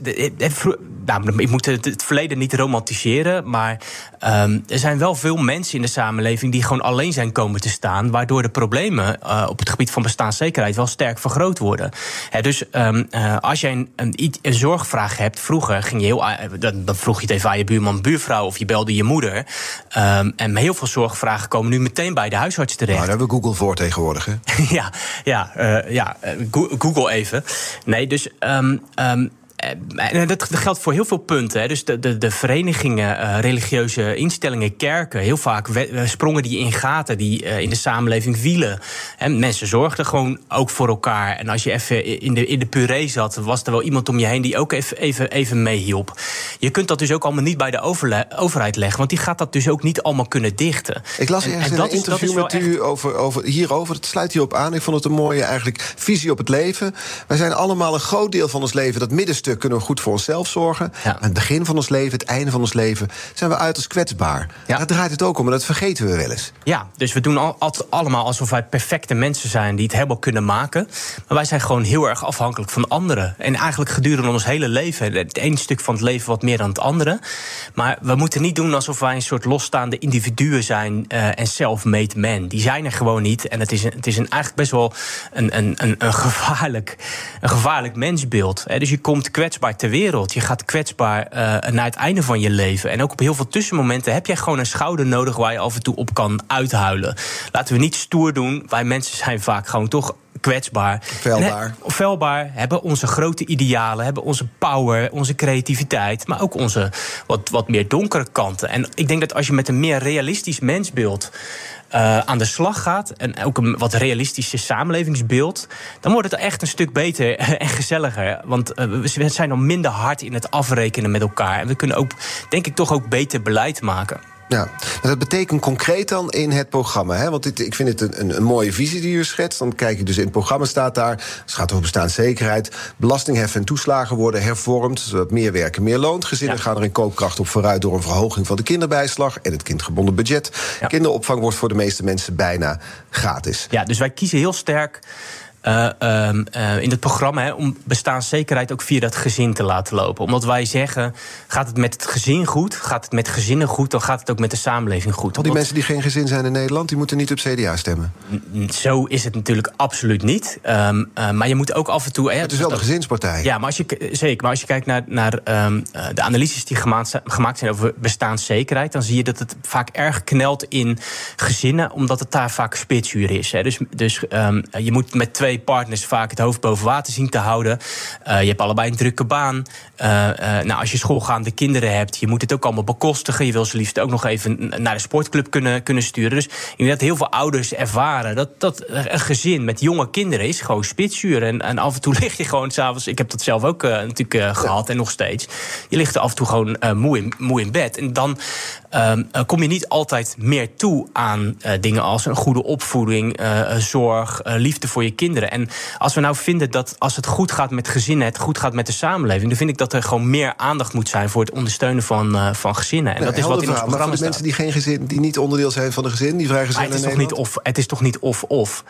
ik moet het, verleden niet romantiseren. Maar um, er zijn wel veel mensen in de samenleving die gewoon alleen zijn komen te staan. Waardoor de problemen uh, op het gebied van bestaanszekerheid wel sterk vergroot worden. dus um, uh, als jij een, een, zorgvraag hebt, vroeger ging je heel. Dan, dan, vroeg je het even aan je buurman, buurvrouw of je belde je moeder. en heel veel zorgvragen komen nu meteen bij de huisarts terecht. Nou, daar hebben we Google voor tegenwoordig. Hè? ja, ja, uh, ja, Google even. Nee, dus Um, um, Eh, en dat geldt voor heel veel punten. Hè. Dus de, de, de verenigingen, uh, religieuze instellingen, kerken, heel vaak eh, sprongen die in gaten die uh, in de samenleving wielen. En mensen zorgden gewoon ook voor elkaar. En als je even in de, in de puree zat, was er wel iemand om je heen die ook even, even, even meehielp. Je kunt dat dus ook allemaal niet bij de overheid leggen, want die gaat dat dus ook niet allemaal kunnen dichten. Ik las ergens in een interview met u over, over, hierover. Het sluit hierop aan. Ik vond het een mooie eigenlijk, visie op het leven. Wij zijn allemaal een groot deel van ons leven dat middenstuk kunnen we goed voor onszelf zorgen. Aan het begin van ons leven, het einde van ons leven, zijn we uiterst kwetsbaar. Ja. Daar draait het ook om en dat vergeten we wel eens. Ja, dus we doen al, allemaal alsof wij perfecte mensen zijn die het helemaal kunnen maken. Maar wij zijn gewoon heel erg afhankelijk van anderen. En eigenlijk gedurende ons hele leven. Het ene stuk van het leven wat meer dan het andere. Maar we moeten niet doen alsof wij een soort losstaande individuen zijn uh, en self-made men. Die zijn er gewoon niet. En het is, een, het is een, eigenlijk best wel een, een, een, een gevaarlijk, een gevaarlijk mensbeeld. Dus je komt kwetsbaar ter wereld. Je gaat kwetsbaar uh, naar het einde van je leven. En ook op heel veel tussenmomenten heb jij gewoon een schouder nodig waar je af en toe op kan uithuilen. Laten we niet stoer doen. Wij mensen zijn vaak gewoon toch kwetsbaar. Velbaar. velbaar, hebben onze grote idealen, hebben onze power, onze creativiteit, maar ook onze wat, wat meer donkere kanten. En ik denk dat als je met een meer realistisch mensbeeld uh, aan de slag gaat. En ook een wat realistische samenlevingsbeeld. dan wordt het echt een stuk beter en gezelliger. Want uh, we zijn dan minder hard in het afrekenen met elkaar. En we kunnen ook, denk ik, toch ook beter beleid maken. Ja, dat betekent concreet dan in het programma. Hè? Want dit, ik vind het een, een, mooie visie die u schetst. Dan kijk je dus in het programma staat daar. Het gaat over bestaanszekerheid. Belastinghef en toeslagen worden hervormd. Zodat meer werken meer loont. Gezinnen gaan er in koopkracht op vooruit door een verhoging van de kinderbijslag en het kindgebonden budget. Kinderopvang wordt voor de meeste mensen bijna gratis. Ja, dus wij kiezen heel sterk uh, uh, in het programma hè, om bestaanszekerheid ook via dat gezin te laten lopen. Omdat wij zeggen: gaat het met het gezin goed, gaat het met gezinnen goed, dan gaat het ook met de samenleving goed. Al die mensen die geen gezin zijn in Nederland, die moeten niet op CDA stemmen. Zo is het natuurlijk absoluut niet. Um, maar je moet ook af en toe. het is wel de gezinspartij. Ja, maar als je, zeker. Maar als je kijkt naar, naar um, de analyses die gemaakt, gemaakt zijn over bestaanszekerheid, dan zie je dat het vaak erg knelt in gezinnen, omdat het daar vaak spitsuur is. Hè. Dus, dus um, je moet met twee twee partners vaak het hoofd boven water zien te houden. Uh, je hebt allebei een drukke baan. Uh, nou, als je schoolgaande kinderen hebt, je moet het ook allemaal bekostigen. Je wil ze liefst ook nog even naar de sportclub kunnen, kunnen sturen. Dus inderdaad, heel veel ouders ervaren dat, dat een gezin met jonge kinderen is gewoon spitsuur. En, en af en toe lig je gewoon s'avonds. Ik heb dat zelf ook natuurlijk gehad en nog steeds. Je ligt er af en toe gewoon moe, in, moe in bed. En dan Ehm, eh, kom je niet altijd meer toe aan uh, dingen als een goede opvoeding, uh, zorg, liefde voor je kinderen. En als we nou vinden dat als het goed gaat met gezinnen, het goed gaat met de samenleving, dan vind ik dat er gewoon meer aandacht moet zijn voor het ondersteunen van, van gezinnen. En dat is wat in ons programma maar voor de mensen die geen gezin, die niet onderdeel zijn van de gezin, die vrij gezinnen. Het is, toch niet of, het is toch niet of-of.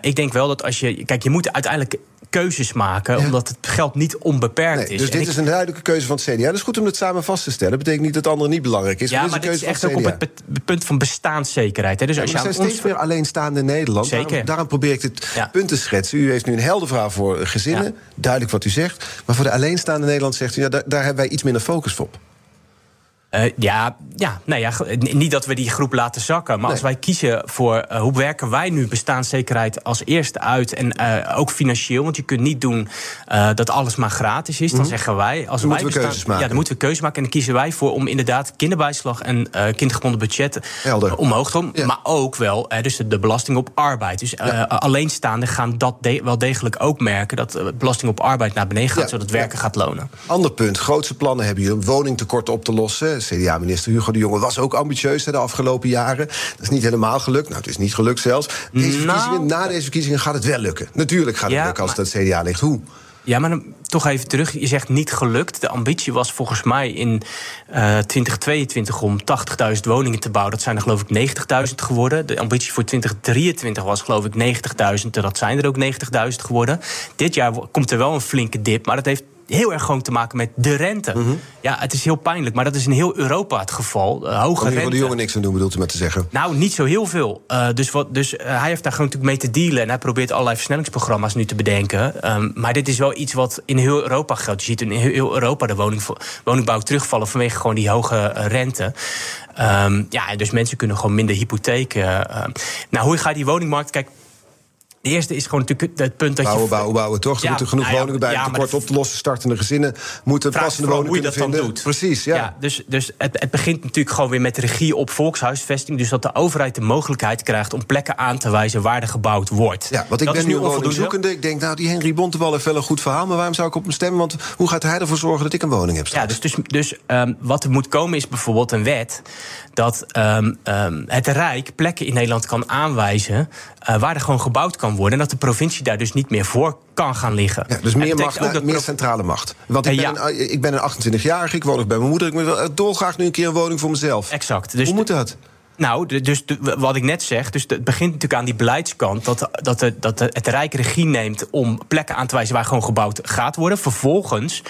ik denk wel dat als je. Kijk, je moet uiteindelijk keuzes maken, omdat het geld niet onbeperkt is. Dus dit is een duidelijke keuze van het CDA. Dat is goed om het samen vast te stellen. Dat betekent niet dat het andere niet belangrijk is. Ja, maar, dit is echt ook op het punt van bestaanszekerheid. Hè. Dus als je zijn steeds meer alleenstaande in Nederland. Zeker. Daarom, probeer ik dit punt te schetsen. U heeft nu een helder verhaal voor gezinnen. Duidelijk wat u zegt. Maar voor de alleenstaande Nederland zegt u... Ja, daar, daar hebben wij iets minder focus op. Uh, ja, ja, nou ja, niet dat we die groep laten zakken. Maar als wij kiezen voor uh, hoe werken wij nu bestaanszekerheid als eerste uit. En uh, ook financieel. Want je kunt niet doen dat alles maar gratis is. Dan mm zeggen wij. Als dan wij moeten we keuzes maken. Ja, dan moeten we keuzes maken. En dan kiezen wij voor om inderdaad kinderbijslag en kindergebonden budgetten omhoog te doen. Ja. Maar ook wel dus de, de, belasting op arbeid. Dus ja. alleenstaanden gaan dat de wel degelijk ook merken. Dat de belasting op arbeid naar beneden gaat. Ja. Zodat werken gaat lonen. Ander punt. Grootste plannen hebben jullie om woningtekort op te lossen. CDA-minister Hugo de Jonge was ook ambitieus de afgelopen jaren. Dat is niet helemaal gelukt. Nou, het is niet gelukt zelfs. Deze nou, na deze verkiezingen gaat het wel lukken. Natuurlijk gaat het lukken als het CDA ligt. Hoe? Ja, maar dan, toch even terug. Je zegt niet gelukt. De ambitie was volgens mij in uh, eh, 2022 om 80.000 woningen te bouwen. Dat zijn er geloof ik 90.000 geworden. De ambitie voor 2023 was geloof ik 90.000. Dat zijn er ook 90.000 geworden. Dit jaar komt er wel een flinke dip. Maar dat heeft heel erg gewoon te maken met de rente. Mhm. Ja, het is heel pijnlijk, maar dat is in heel Europa het geval. Uh, hoge rente. de jongen niks aan doen, bedoelt u met te zeggen? Nou, niet zo heel veel. Uh, dus wat, dus uh, hij heeft daar gewoon natuurlijk mee te dealen. En hij probeert allerlei versnellingsprogramma's nu te bedenken. Um, maar dit is wel iets wat in heel Europa geldt. Je ziet in heel Europa de woning, woningbouw terugvallen vanwege gewoon die hoge rente. Um, ja, dus mensen kunnen gewoon minder hypotheken. nou, hoe gaat die woningmarkt? Kijk, de eerste is gewoon natuurlijk het punt dat bouwen, je... Bouwen, bouwen, toch? Er moeten genoeg nou woningen bij. Ja, tekort op te lossen. Startende gezinnen moeten passende woningen hoe je dat dan doet. Precies, ja. dus dus het, het begint natuurlijk gewoon weer met regie op volkshuisvesting. Dus dat de overheid de mogelijkheid krijgt om plekken aan te wijzen waar er gebouwd wordt. Ja, want ik ben nu een zoekende. Ik denk, nou, die Henry Bontebal heeft wel een goed verhaal. Maar waarom zou ik op hem stemmen? Want hoe gaat hij ervoor zorgen dat ik een woning heb straks? Ja, dus, dus, dus um, wat er moet komen is bijvoorbeeld een wet... dat um, um, het Rijk plekken in Nederland kan aanwijzen... Uh, waar er gewoon gebouwd kan worden. En dat de provincie daar dus niet meer voor kan gaan liggen. Ja, dus meer macht, meer centrale macht. Want ik, ben, een, ik ben een 28-jarige, ik woon nog bij mijn moeder. Ik wil dolgraag nu een keer een woning voor mezelf. Exact. Dus Hoe moet dat? Nou, dus wat ik net zeg, dus het begint natuurlijk aan die beleidskant dat, dat, de, dat het Rijk regie neemt om plekken aan te wijzen waar gewoon gebouwd gaat worden. Vervolgens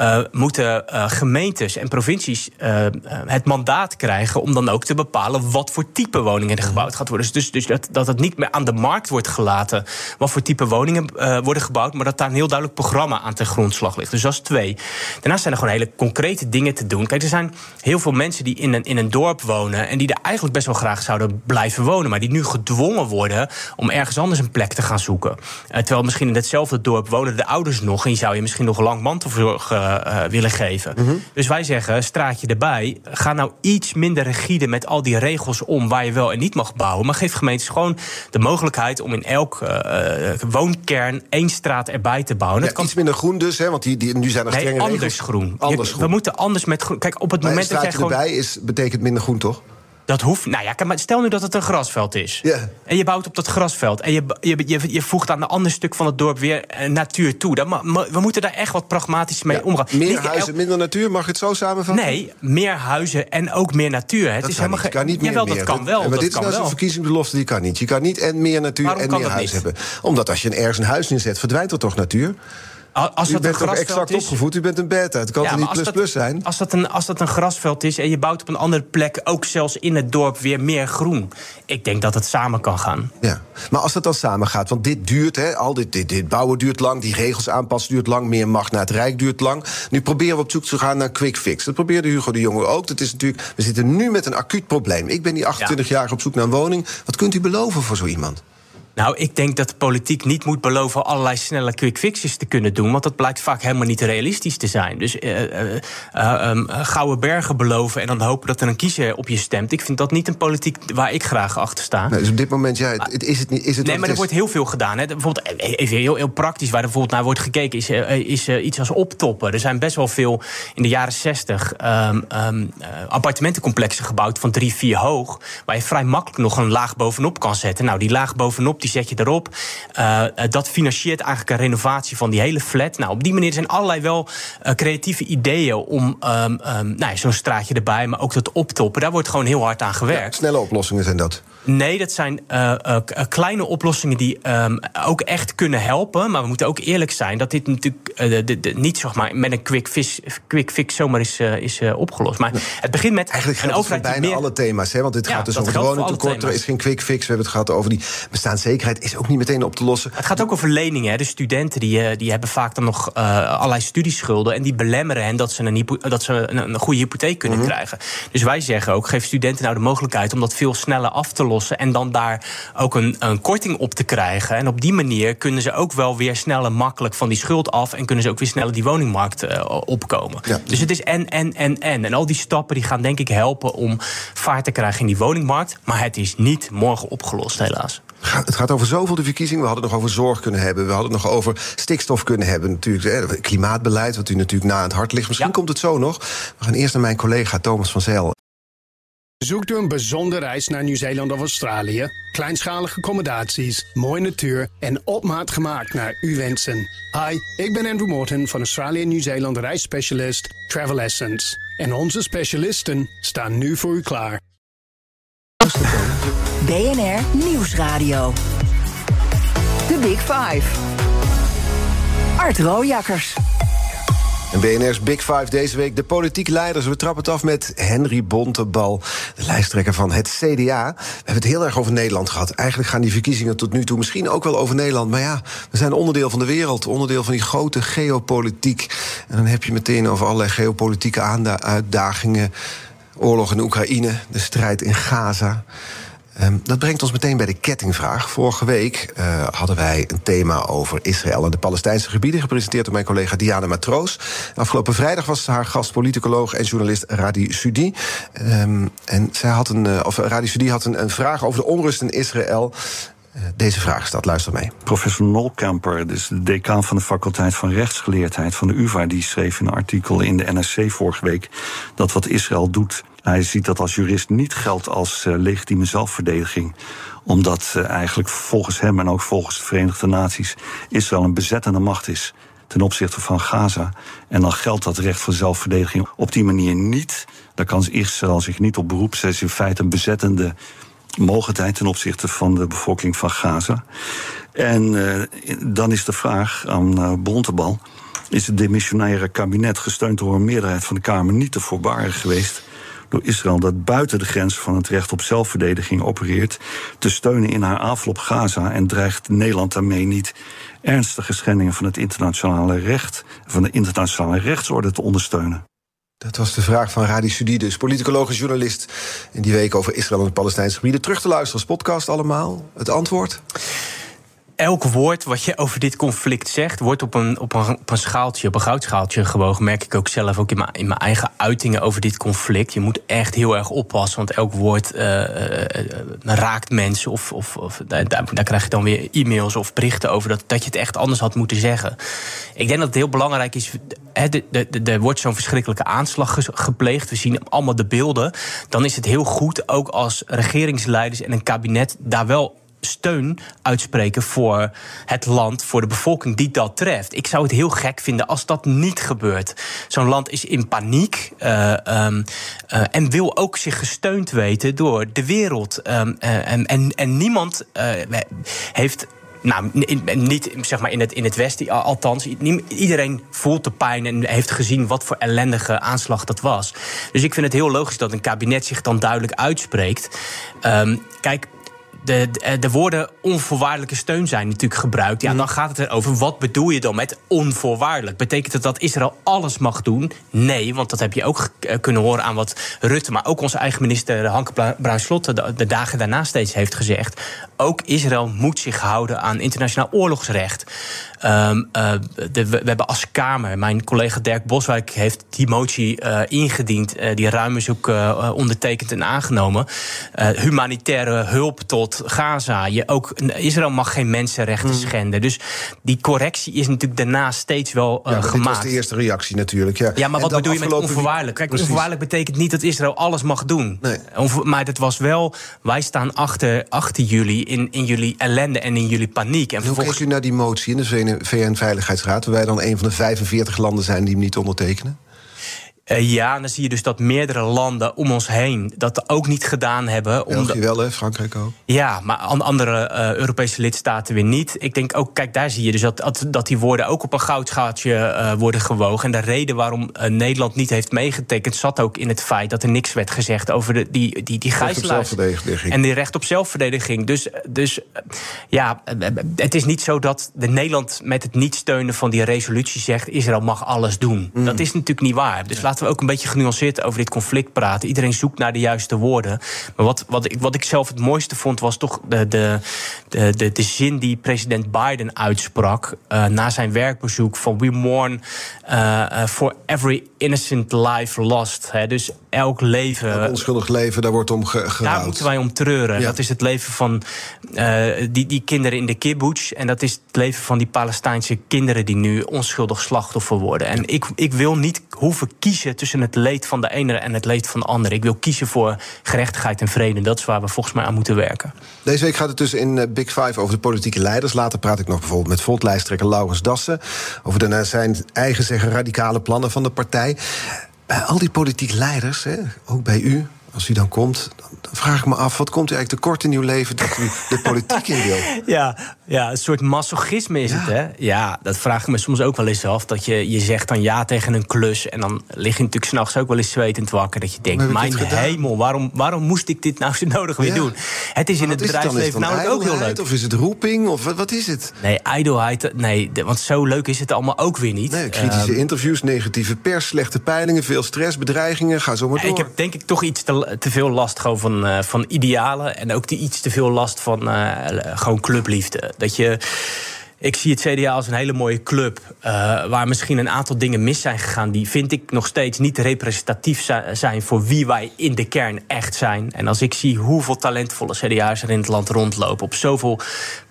uh, moeten uh, gemeentes en provincies uh, het mandaat krijgen om dan ook te bepalen wat voor type woningen er gebouwd gaat worden. Dus, dus dat, dat het niet meer aan de markt wordt gelaten wat voor type woningen worden gebouwd, maar dat daar een heel duidelijk programma aan ten grondslag ligt. Dus dat is twee. Daarnaast zijn er gewoon hele concrete dingen te doen. Kijk, er zijn heel veel mensen die in een, in een dorp wonen en die er eigenlijk best wel graag zouden blijven wonen, maar die nu gedwongen worden om ergens anders een plek te gaan zoeken. Uh, terwijl misschien in hetzelfde dorp wonen de ouders nog en je zou je misschien nog lang mantelzorg uh, willen geven. Mhm. Dus wij zeggen, straatje erbij, ga nou iets minder rigide met al die regels om waar je wel en niet mag bouwen, maar geef gemeentes gewoon de mogelijkheid om in elk woonkern één straat erbij te bouwen. Ja, kan... Iets minder groen dus, hè, want die, die, nu zijn er nee, strenge anders regels. Groen. Anders je, groen. We moeten anders met groen. Kijk, op het moment dat jij gewoon... erbij is, betekent minder groen, toch? Dat hoeft. Nou ja, maar stel nu dat het een grasveld is. En je bouwt op dat grasveld. En je, je, je, je voegt aan een ander stuk van het dorp weer eh, natuur toe. Dan, we moeten daar echt wat pragmatisch mee omgaan. Meer huizen, minder natuur, mag het zo samenvatten? Nee, meer huizen en ook meer natuur. Het dat is kan helemaal niet. kan niet meer. Jawel, dat kan wel. maar dit is nou zo'n verkiezingsbelofte, die kan niet. Je kan niet en meer natuur Waarom en meer huis hebben. Omdat als je ergens een huis neerzet, verdwijnt er toch natuur? Als u dat bent toch exact is, opgevoed? U bent een beta. Het kan ja, niet plus plus zijn? Als dat, een, als dat een grasveld is en je bouwt op een andere plek... ook zelfs in het dorp weer meer groen. Ik denk dat het samen kan gaan. Ja, maar als dat dan samen gaat, want dit duurt... Hè, al dit, dit, dit bouwen duurt lang, die regels aanpassen duurt lang... meer macht naar het Rijk duurt lang. Nu proberen we op zoek te gaan naar quick fix. Dat probeerde Hugo de Jonge ook. Dat is natuurlijk, we zitten nu met een acuut probleem. Ik ben die 28 jaar op zoek naar een woning. Wat kunt u beloven voor zo iemand? Nou, ik denk dat de politiek niet moet beloven allerlei snelle quick fixes te kunnen doen. Want dat blijkt vaak helemaal niet realistisch te zijn. Dus uh, uh, uh, gouden bergen beloven en dan hopen dat er een kiezer op je stemt. Ik vind dat niet een politiek waar ik graag achter sta. Nee, dus op dit moment, ja, het, is het niet. Is het nee, maar er wordt heel veel gedaan. Hè. Bijvoorbeeld, even heel, heel praktisch, waar er bijvoorbeeld naar wordt gekeken, is, is iets als optoppen. Er zijn best wel veel in de jaren zestig um, um, appartementencomplexen gebouwd van drie, vier hoog. Waar je vrij makkelijk nog een laag bovenop kan zetten. Nou, die laag bovenop, die zet je erop. Uh, dat financiert eigenlijk een renovatie van die hele flat. Nou, op die manier zijn allerlei wel uh, creatieve ideeën om um, um, nou, zo'n straatje erbij, maar ook dat optoppen. Daar wordt gewoon heel hard aan gewerkt. Ja, snelle oplossingen zijn dat. Nee, dat zijn uh, uh, kleine oplossingen die um, ook echt kunnen helpen. Maar we moeten ook eerlijk zijn dat dit natuurlijk uh, de, de, niet zeg maar, met een quick fix, quick fix zomaar is, is opgelost. Maar het begint met Eigenlijk een overheid bijna meer... alle thema's. Hè? Want dit ja, gaat dus over woningtekort. Er is geen quick fix. We hebben het gehad over die Is ook niet meteen op te lossen. Het gaat ook over leningen. Hè? De studenten die, die hebben vaak dan nog allerlei studieschulden. En die belemmeren hen dat ze een, dat ze een, een goede hypotheek kunnen mm -hmm. krijgen. Dus wij zeggen ook, geef studenten nou de mogelijkheid om dat veel sneller af te lossen. En dan daar ook een, een korting op te krijgen. En op die manier kunnen ze ook wel weer sneller makkelijk van die schuld af. En kunnen ze ook weer sneller die woningmarkt uh, opkomen. Ja. Dus het is en, en, en, en. En al die stappen die gaan denk ik helpen om vaart te krijgen in die woningmarkt. Maar het is niet morgen opgelost, helaas. Het gaat over zoveel de verkiezingen. We hadden het nog over zorg kunnen hebben. We hadden het nog over stikstof kunnen hebben. Natuurlijk, klimaatbeleid, wat u natuurlijk na het hart ligt. Misschien ja. komt het zo nog. We gaan eerst naar mijn collega Thomas van Zijl. Zoekt u een bijzondere reis naar Nieuw-Zeeland of Australië? Kleinschalige accommodaties, mooie natuur en op maat gemaakt naar uw wensen. Hi, ik ben Andrew Morton van Australië Nieuw-Zeeland reisspecialist Travel Essence. En onze specialisten staan nu voor u klaar. BNR Nieuwsradio. The Big Five. Art Rooijakkers. En BNR's Big Five deze week. De politieke leiders. We trappen het af met Henry Bontebal, de lijsttrekker van het CDA. We hebben het heel erg over Nederland gehad. Eigenlijk gaan die verkiezingen tot nu toe misschien ook wel over Nederland. Maar ja, we zijn onderdeel van de wereld. Onderdeel van die grote geopolitiek. En dan heb je meteen over allerlei geopolitieke uitdagingen. Oorlog in Oekraïne, de strijd in Gaza. Um, dat brengt ons meteen bij de kettingvraag. Vorige week uh, hadden wij een thema over Israël en de Palestijnse gebieden, gepresenteerd door mijn collega Diana Matroos. Afgelopen vrijdag was haar gast politicoloog en journalist Radi Sudi. Um, en zij had een, uh, of Radi Sudi had een, een vraag over de onrust in Israël. Uh, deze vraag staat, luister mee. Professor Nolkamper, dus de decaan van de faculteit van rechtsgeleerdheid van de UvA, die schreef in een artikel in de NRC vorige week dat wat Israël doet hij ziet dat als jurist niet geldt als uh, legitieme zelfverdediging. Omdat uh, eigenlijk volgens hem en ook volgens de Verenigde Naties Israël een bezettende macht is ten opzichte van Gaza. En dan geldt dat recht van zelfverdediging op die manier niet. Daar kan Israël zich niet op beroepen. Zij is in feite een bezettende mogelijkheid ten opzichte van de bevolking van Gaza. En uh, dan is de vraag aan uh, Bontebal: is het demissionaire kabinet, gesteund door een meerderheid van de Kamer, niet te voorbaren geweest? door Israël dat buiten de grens van het recht op zelfverdediging opereert, te steunen in haar aanval op Gaza en dreigt Nederland daarmee niet ernstige schendingen van het internationale recht, van de internationale rechtsorde te ondersteunen. Dat was de vraag van Radi Sudi, dus politicoloog journalist. In die week over Israël en de Palestijnse gebieden. Terug te luisteren als podcast allemaal. Het antwoord? Elk woord wat je over dit conflict zegt, wordt op een, op een, op een schaaltje, op een goudschaaltje gewogen. Merk ik ook zelf ook in mijn, in mijn eigen uitingen over dit conflict. Je moet echt heel erg oppassen, want elk woord uh, uh, raakt mensen. Of, of, of daar, daar, krijg je dan weer e-mails of berichten over dat, dat je het echt anders had moeten zeggen. Ik denk dat het heel belangrijk is. Er wordt zo'n verschrikkelijke aanslag gepleegd. We zien allemaal de beelden. Dan is het heel goed, ook als regeringsleiders en een kabinet, daar wel steun uitspreken voor het land, voor de bevolking die dat treft. Ik zou het heel gek vinden als dat niet gebeurt. Zo'n land is in paniek uh, um, uh, en wil ook zich gesteund weten door de wereld. Um, uh, en, en, en niemand heeft nou, niet zeg maar in het, in het Westen, althans. Iedereen voelt de pijn en heeft gezien wat voor ellendige aanslag dat was. Dus ik vind het heel logisch dat een kabinet zich dan duidelijk uitspreekt. Um, kijk, de, de, woorden onvoorwaardelijke steun zijn natuurlijk gebruikt. Ja, mhm. dan gaat het erover. Wat bedoel je dan met onvoorwaardelijk? Betekent het dat Israël alles mag doen? Nee, want dat heb je ook eh, kunnen horen aan wat Rutte, maar ook onze eigen minister Hanke Bruins-Slotte de, de dagen daarna steeds heeft gezegd. Ook Israël moet zich houden aan internationaal oorlogsrecht. Um, uh, de, we, hebben als Kamer, mijn collega Dirk Boswijk heeft die motie uh, ingediend. Uh, die ruim is ook ondertekend en aangenomen. humanitaire hulp tot Gaza. Je ook, Israël mag geen mensenrechten mm. schenden. Dus die correctie is natuurlijk daarna steeds wel ja, gemaakt. Dat was de eerste reactie natuurlijk. Ja, ja maar wat bedoel je met onvoorwaardelijk? Kijk, Precies. onvoorwaardelijk betekent niet dat Israël alles mag doen. Nee. Maar het was wel, wij staan achter, achter jullie in, in jullie ellende en in jullie paniek. En, hoe kijkt u naar die motie in de VN-veiligheidsraad... waar wij dan een van de 45 landen zijn die hem niet ondertekenen? Uh, ja, en dan zie je dus dat meerdere landen om ons heen dat ook niet gedaan hebben. België wel, hè? Frankrijk ook. Ja, maar andere uh, Europese lidstaten weer niet. Ik denk ook, kijk, daar zie je dus dat, dat, die woorden ook op een goudschaaltje uh, worden gewogen. En de reden waarom Nederland niet heeft meegetekend... zat ook in het feit dat er niks werd gezegd over de, die, die, die gijzelaars. En die recht op zelfverdediging. Dus, dus ja, het is niet zo dat de Nederland met het niet steunen van die resolutie zegt... Israël mag alles doen. Mm. Dat is natuurlijk niet waar. Dus laten we ook een beetje genuanceerd over dit conflict praten. Iedereen zoekt naar de juiste woorden. Maar wat, wat, ik, wat ik zelf het mooiste vond, was toch de, de, de, de, zin die president Biden uitsprak uh, na zijn werkbezoek: van We mourn uh, for every innocent life lost. Hè. Dus elk leven. Een onschuldig leven, daar wordt om ge Daar moeten wij om treuren. Dat is het leven van uh, die, die kinderen in de kibbutz. En dat is het leven van die Palestijnse kinderen die nu onschuldig slachtoffer worden. En ik, ik wil niet hoeven kiezen tussen het leed van de ene en het leed van de andere. Ik wil kiezen voor gerechtigheid en vrede. Dat is waar we volgens mij aan moeten werken. Deze week gaat het dus in eh, Big Five over de politieke leiders. Later praat ik nog bijvoorbeeld met Voltlijsttrekker Laurens Dassen... over de, naar zijn eigen zeggen radicale plannen van de partij. Bij al die politieke leiders, hè, ook bij u, als u dan komt, dan vraag ik me af, wat komt u eigenlijk tekort in uw leven dat u de politiek in wil? Ja, ja, een soort masochisme is het, hè? Ja, dat vraag ik me soms ook wel eens af. Dat je, je zegt dan ja tegen een klus en dan lig je natuurlijk s'nachts ook wel eens zwetend wakker. Dat je denkt, mijn hemel, waarom, waarom moest ik dit nou zo nodig weer doen? Het is in het bedrijfsleven namelijk ook heel leuk. Of is het roeping, of wat, wat is het? Nee, ijdelheid, nee, want zo leuk is het allemaal ook weer niet. Nee, kritische um, interviews, negatieve pers, slechte peilingen, veel stress, bedreigingen, ga zo maar door. Ik heb denk ik toch iets te, te veel last gewoon van, uh, van idealen en ook die iets te veel last van uh, gewoon clubliefde. Dat je. Ik zie het CDA als een hele mooie club. Uh, waar misschien een aantal dingen mis zijn gegaan. Die vind ik nog steeds niet representatief zijn voor wie wij in de kern echt zijn. En als ik zie hoeveel talentvolle CDA's er in het land rondlopen. op zoveel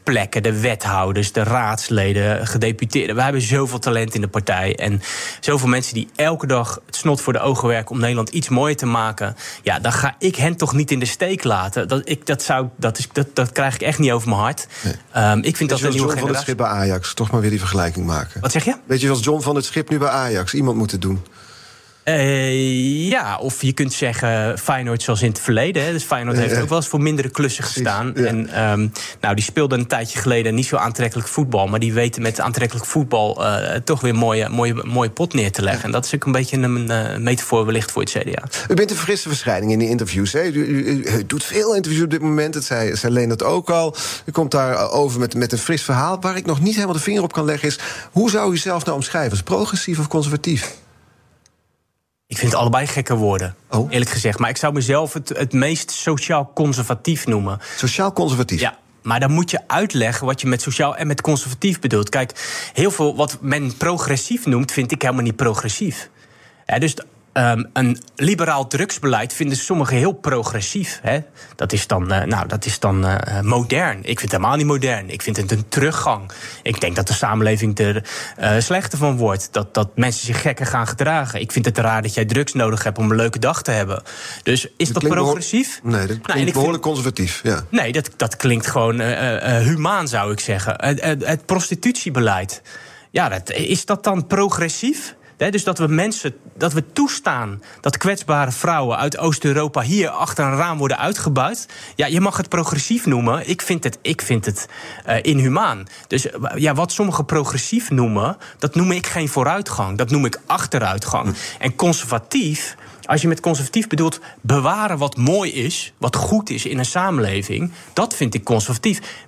plekken, de wethouders, de raadsleden, gedeputeerden. We hebben zoveel talent in de partij. En zoveel mensen die elke dag het snot voor de ogen werken om Nederland iets mooier te maken. Ja, dan ga ik hen toch niet in de steek laten. Dat, ik, dat, zou, dat, is, dat, dat krijg ik echt niet over mijn hart. Nee. Um, ik vind dat een nieuwe John van het Schip bij Ajax, toch maar weer die vergelijking maken. Wat zeg je? Weet je, zoals John van het Schip nu bij Ajax. Iemand moet het doen. Uh, ja, of je kunt zeggen Feyenoord zoals in het verleden. Hè. Dus Feyenoord heeft ook wel eens voor mindere klussen gestaan. En um, nou, die speelde een tijdje geleden niet zo aantrekkelijk voetbal. Maar die weten met aantrekkelijk voetbal uh, toch weer een mooie, mooie, mooie pot neer te leggen. En dat is ook een beetje een uh, metafoor wellicht voor het CDA. U bent een frisse verschijning in die interviews. Hè? U, u, u, doet veel interviews op dit moment. Dat zei, zei Leen dat ook al. U komt daar over met, met een fris verhaal. Waar ik nog niet helemaal de vinger op kan leggen is... hoe zou u zelf nou omschrijven? Als progressief of conservatief? Ik vind het allebei gekke woorden, oh. eerlijk gezegd. Maar ik zou mezelf het, het meest sociaal conservatief noemen. Sociaal conservatief? Ja. Maar dan moet je uitleggen wat je met sociaal en met conservatief bedoelt. Kijk, heel veel wat men progressief noemt, vind ik helemaal niet progressief. Ja, dus Um, een liberaal drugsbeleid vinden sommigen heel progressief. Hè? Dat is dan, uh, nou, dat is dan uh, modern. Ik vind het helemaal niet modern. Ik vind het een teruggang. Ik denk dat de samenleving er uh, slechter van wordt. Dat, dat mensen zich gekker gaan gedragen. Ik vind het raar dat jij drugs nodig hebt om een leuke dag te hebben. Dus is dat, dat progressief? Nee, dat nou, klinkt nou, behoorlijk conservatief. Ja. Nee, dat, dat klinkt gewoon humaan, zou ik zeggen. Het, het prostitutiebeleid. Ja, dat, is dat dan progressief? Dus dat we mensen, dat we toestaan dat kwetsbare vrouwen uit Oost-Europa hier achter een raam worden uitgebuit. Ja, je mag het progressief noemen. Ik vind het, ik vind het uh, inhumaan. Dus eh, ja, wat sommigen progressief noemen, dat noem ik geen vooruitgang. Dat noem ik achteruitgang. Hm. En conservatief. Als je met conservatief bedoelt bewaren wat mooi is, wat goed is in een samenleving, dat vind ik conservatief.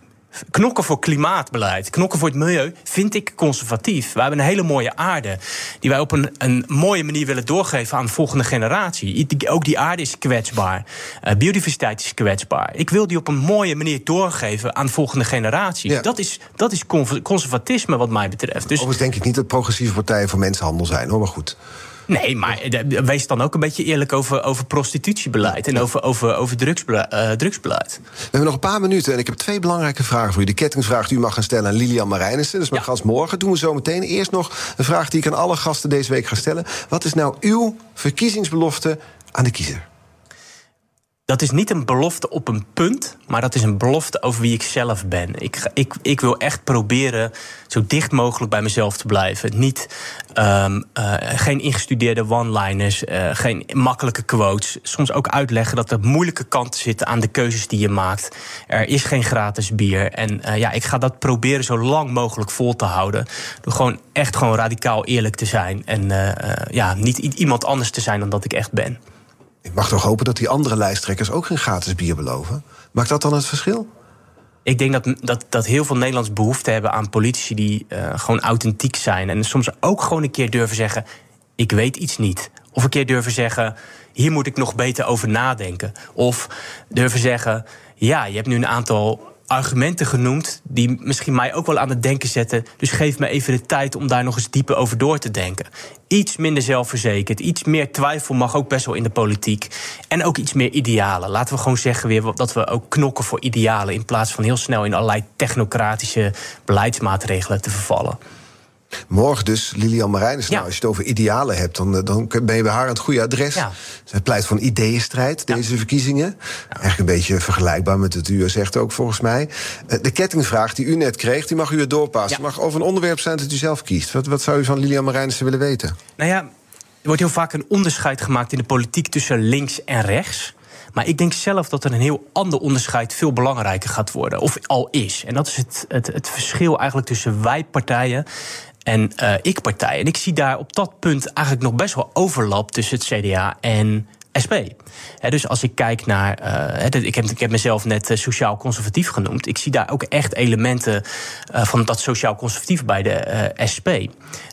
Knokken voor klimaatbeleid, knokken voor het milieu, vind ik conservatief. We hebben een hele mooie aarde die wij op een, een mooie manier willen doorgeven aan de volgende generatie. Ook die aarde is kwetsbaar. Uh, biodiversiteit is kwetsbaar. Ik wil die op een mooie manier doorgeven aan de volgende generatie. Dat, is, dat is conservatisme wat mij betreft. Dus, Overigens denk ik niet dat progressieve partijen voor mensenhandel zijn, hoor, maar goed. Nee, maar wees dan ook een beetje eerlijk over, over prostitutiebeleid en over, over, over drugsbeleid, uh, drugsbeleid. We hebben nog een paar minuten en ik heb twee belangrijke vragen voor u. De kettingvraag die u mag gaan stellen aan Lilian Marijnissen. Dat is mijn gast morgen. Doen we zo meteen. Eerst nog een vraag die ik aan alle gasten deze week ga stellen. Wat is nou uw verkiezingsbelofte aan de kiezer? Dat is niet een belofte op een punt, maar dat is een belofte over wie ik zelf ben. Ik, ik, ik wil echt proberen zo dicht mogelijk bij mezelf te blijven. Niet, um, uh, geen ingestudeerde one-liners, uh, geen makkelijke quotes. Soms ook uitleggen dat er moeilijke kanten zitten aan de keuzes die je maakt. Er is geen gratis bier. En uh, ja, ik ga dat proberen zo lang mogelijk vol te houden. Door gewoon echt gewoon radicaal eerlijk te zijn. En ja, niet iemand anders te zijn dan dat ik echt ben. Ik mag toch hopen dat die andere lijsttrekkers ook geen gratis bier beloven? Maakt dat dan het verschil? Ik denk dat, dat, dat heel veel Nederlands behoefte hebben aan politici die uh, gewoon authentiek zijn. En soms ook gewoon een keer durven zeggen: Ik weet iets niet. Of een keer durven zeggen: Hier moet ik nog beter over nadenken. Of durven zeggen: Ja, je hebt nu een aantal argumenten genoemd die misschien mij ook wel aan het denken zetten. Dus geef me even de tijd om daar nog eens dieper over door te denken. Iets minder zelfverzekerd, iets meer twijfel mag ook best wel in de politiek. En ook iets meer idealen. Laten we gewoon zeggen weer dat we ook knokken voor idealen in plaats van heel snel in allerlei technocratische beleidsmaatregelen te vervallen. Morgen dus Lilian Marijnis. Nou, als je het over idealen hebt, dan, eh, dan ben je bij haar aan het goede adres. Ja. Zij pleit voor een ideeënstrijd, deze verkiezingen. Eigenlijk een beetje vergelijkbaar met wat u zegt ook, volgens mij. Eh, de kettingvraag die u net kreeg, die mag u er doorpassen. mag over een onderwerp zijn dat u zelf kiest. Wat, wat zou u van Lilian Marijnissen willen weten? Nou ja, er wordt heel vaak een onderscheid gemaakt in de politiek tussen links en rechts. Maar ik denk zelf dat er een heel ander onderscheid veel belangrijker gaat worden. Of al is. En dat is het, het, het verschil eigenlijk tussen wij-partijen en uh, ik-partij. En ik zie daar op dat punt eigenlijk nog best wel overlap tussen het CDA en SP. dus als ik kijk naar. Uh, ik, heb, ik heb mezelf net uh, sociaal-conservatief genoemd. Ik zie daar ook echt elementen uh, van dat sociaal-conservatief bij de SP.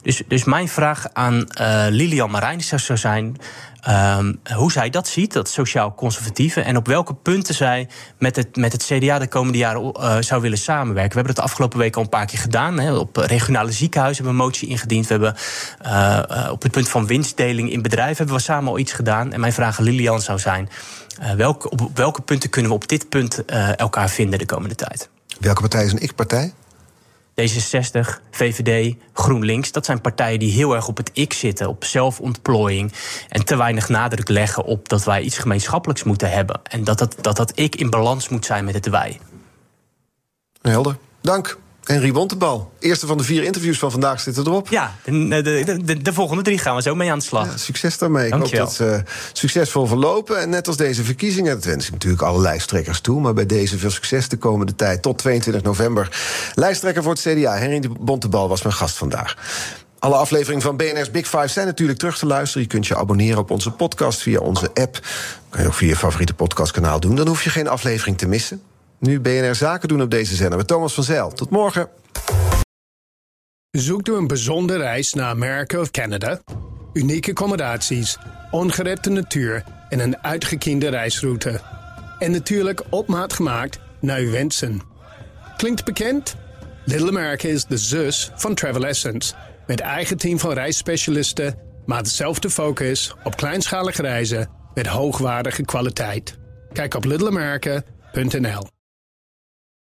Dus, dus mijn vraag aan Lilian Marijn zou zijn. Um, hoe zij dat ziet, dat sociaal-conservatieve. En op welke punten zij met het, met het CDA de komende jaren uh, zou willen samenwerken. We hebben het de afgelopen week al een paar keer gedaan. Hè. Op regionale ziekenhuizen hebben we een motie ingediend. We hebben uh, op het punt van winstdeling in bedrijven hebben we samen al iets gedaan. En mijn vraag aan Lilian zou zijn: welke, op welke punten kunnen we op dit punt elkaar vinden de komende tijd? Welke partij is een ik-partij? D66, VVD, GroenLinks, dat zijn partijen die heel erg op het ik zitten, op zelfontplooiing. En te weinig nadruk leggen op dat wij iets gemeenschappelijks moeten hebben. En dat dat, dat, dat ik in balans moet zijn met het wij. Helder. Dank. Henry Wontebal, eerste van de vier interviews van vandaag zitten erop. Ja, de, de, de, de volgende drie gaan we zo mee aan de slag. Ja, succes daarmee. Ik hoop dat uh, succesvol verlopen. En net als deze verkiezingen, dat wens ik natuurlijk alle lijsttrekkers toe... maar bij deze veel succes de komende tijd tot 22 november. Lijsttrekker voor het CDA, Henry Bontebal, was mijn gast vandaag. Alle afleveringen van BNR's Big Five zijn natuurlijk terug te luisteren. Je kunt je abonneren op onze podcast via onze app. Dat kan je ook via je favoriete podcastkanaal doen. Dan hoef je geen aflevering te missen. Nu BNR Zaken doen op deze zender met Thomas van Zijl. Tot morgen. Zoekt u een bijzondere reis naar Amerika of Canada? Unieke accommodaties, ongerepte natuur en een uitgekiende reisroute. En natuurlijk op maat gemaakt naar uw wensen. Klinkt bekend? Little America is de zus van Travel Essence. Met eigen team van reisspecialisten, maar dezelfde focus op kleinschalige reizen met hoogwaardige kwaliteit. Kijk op littleamerica.nl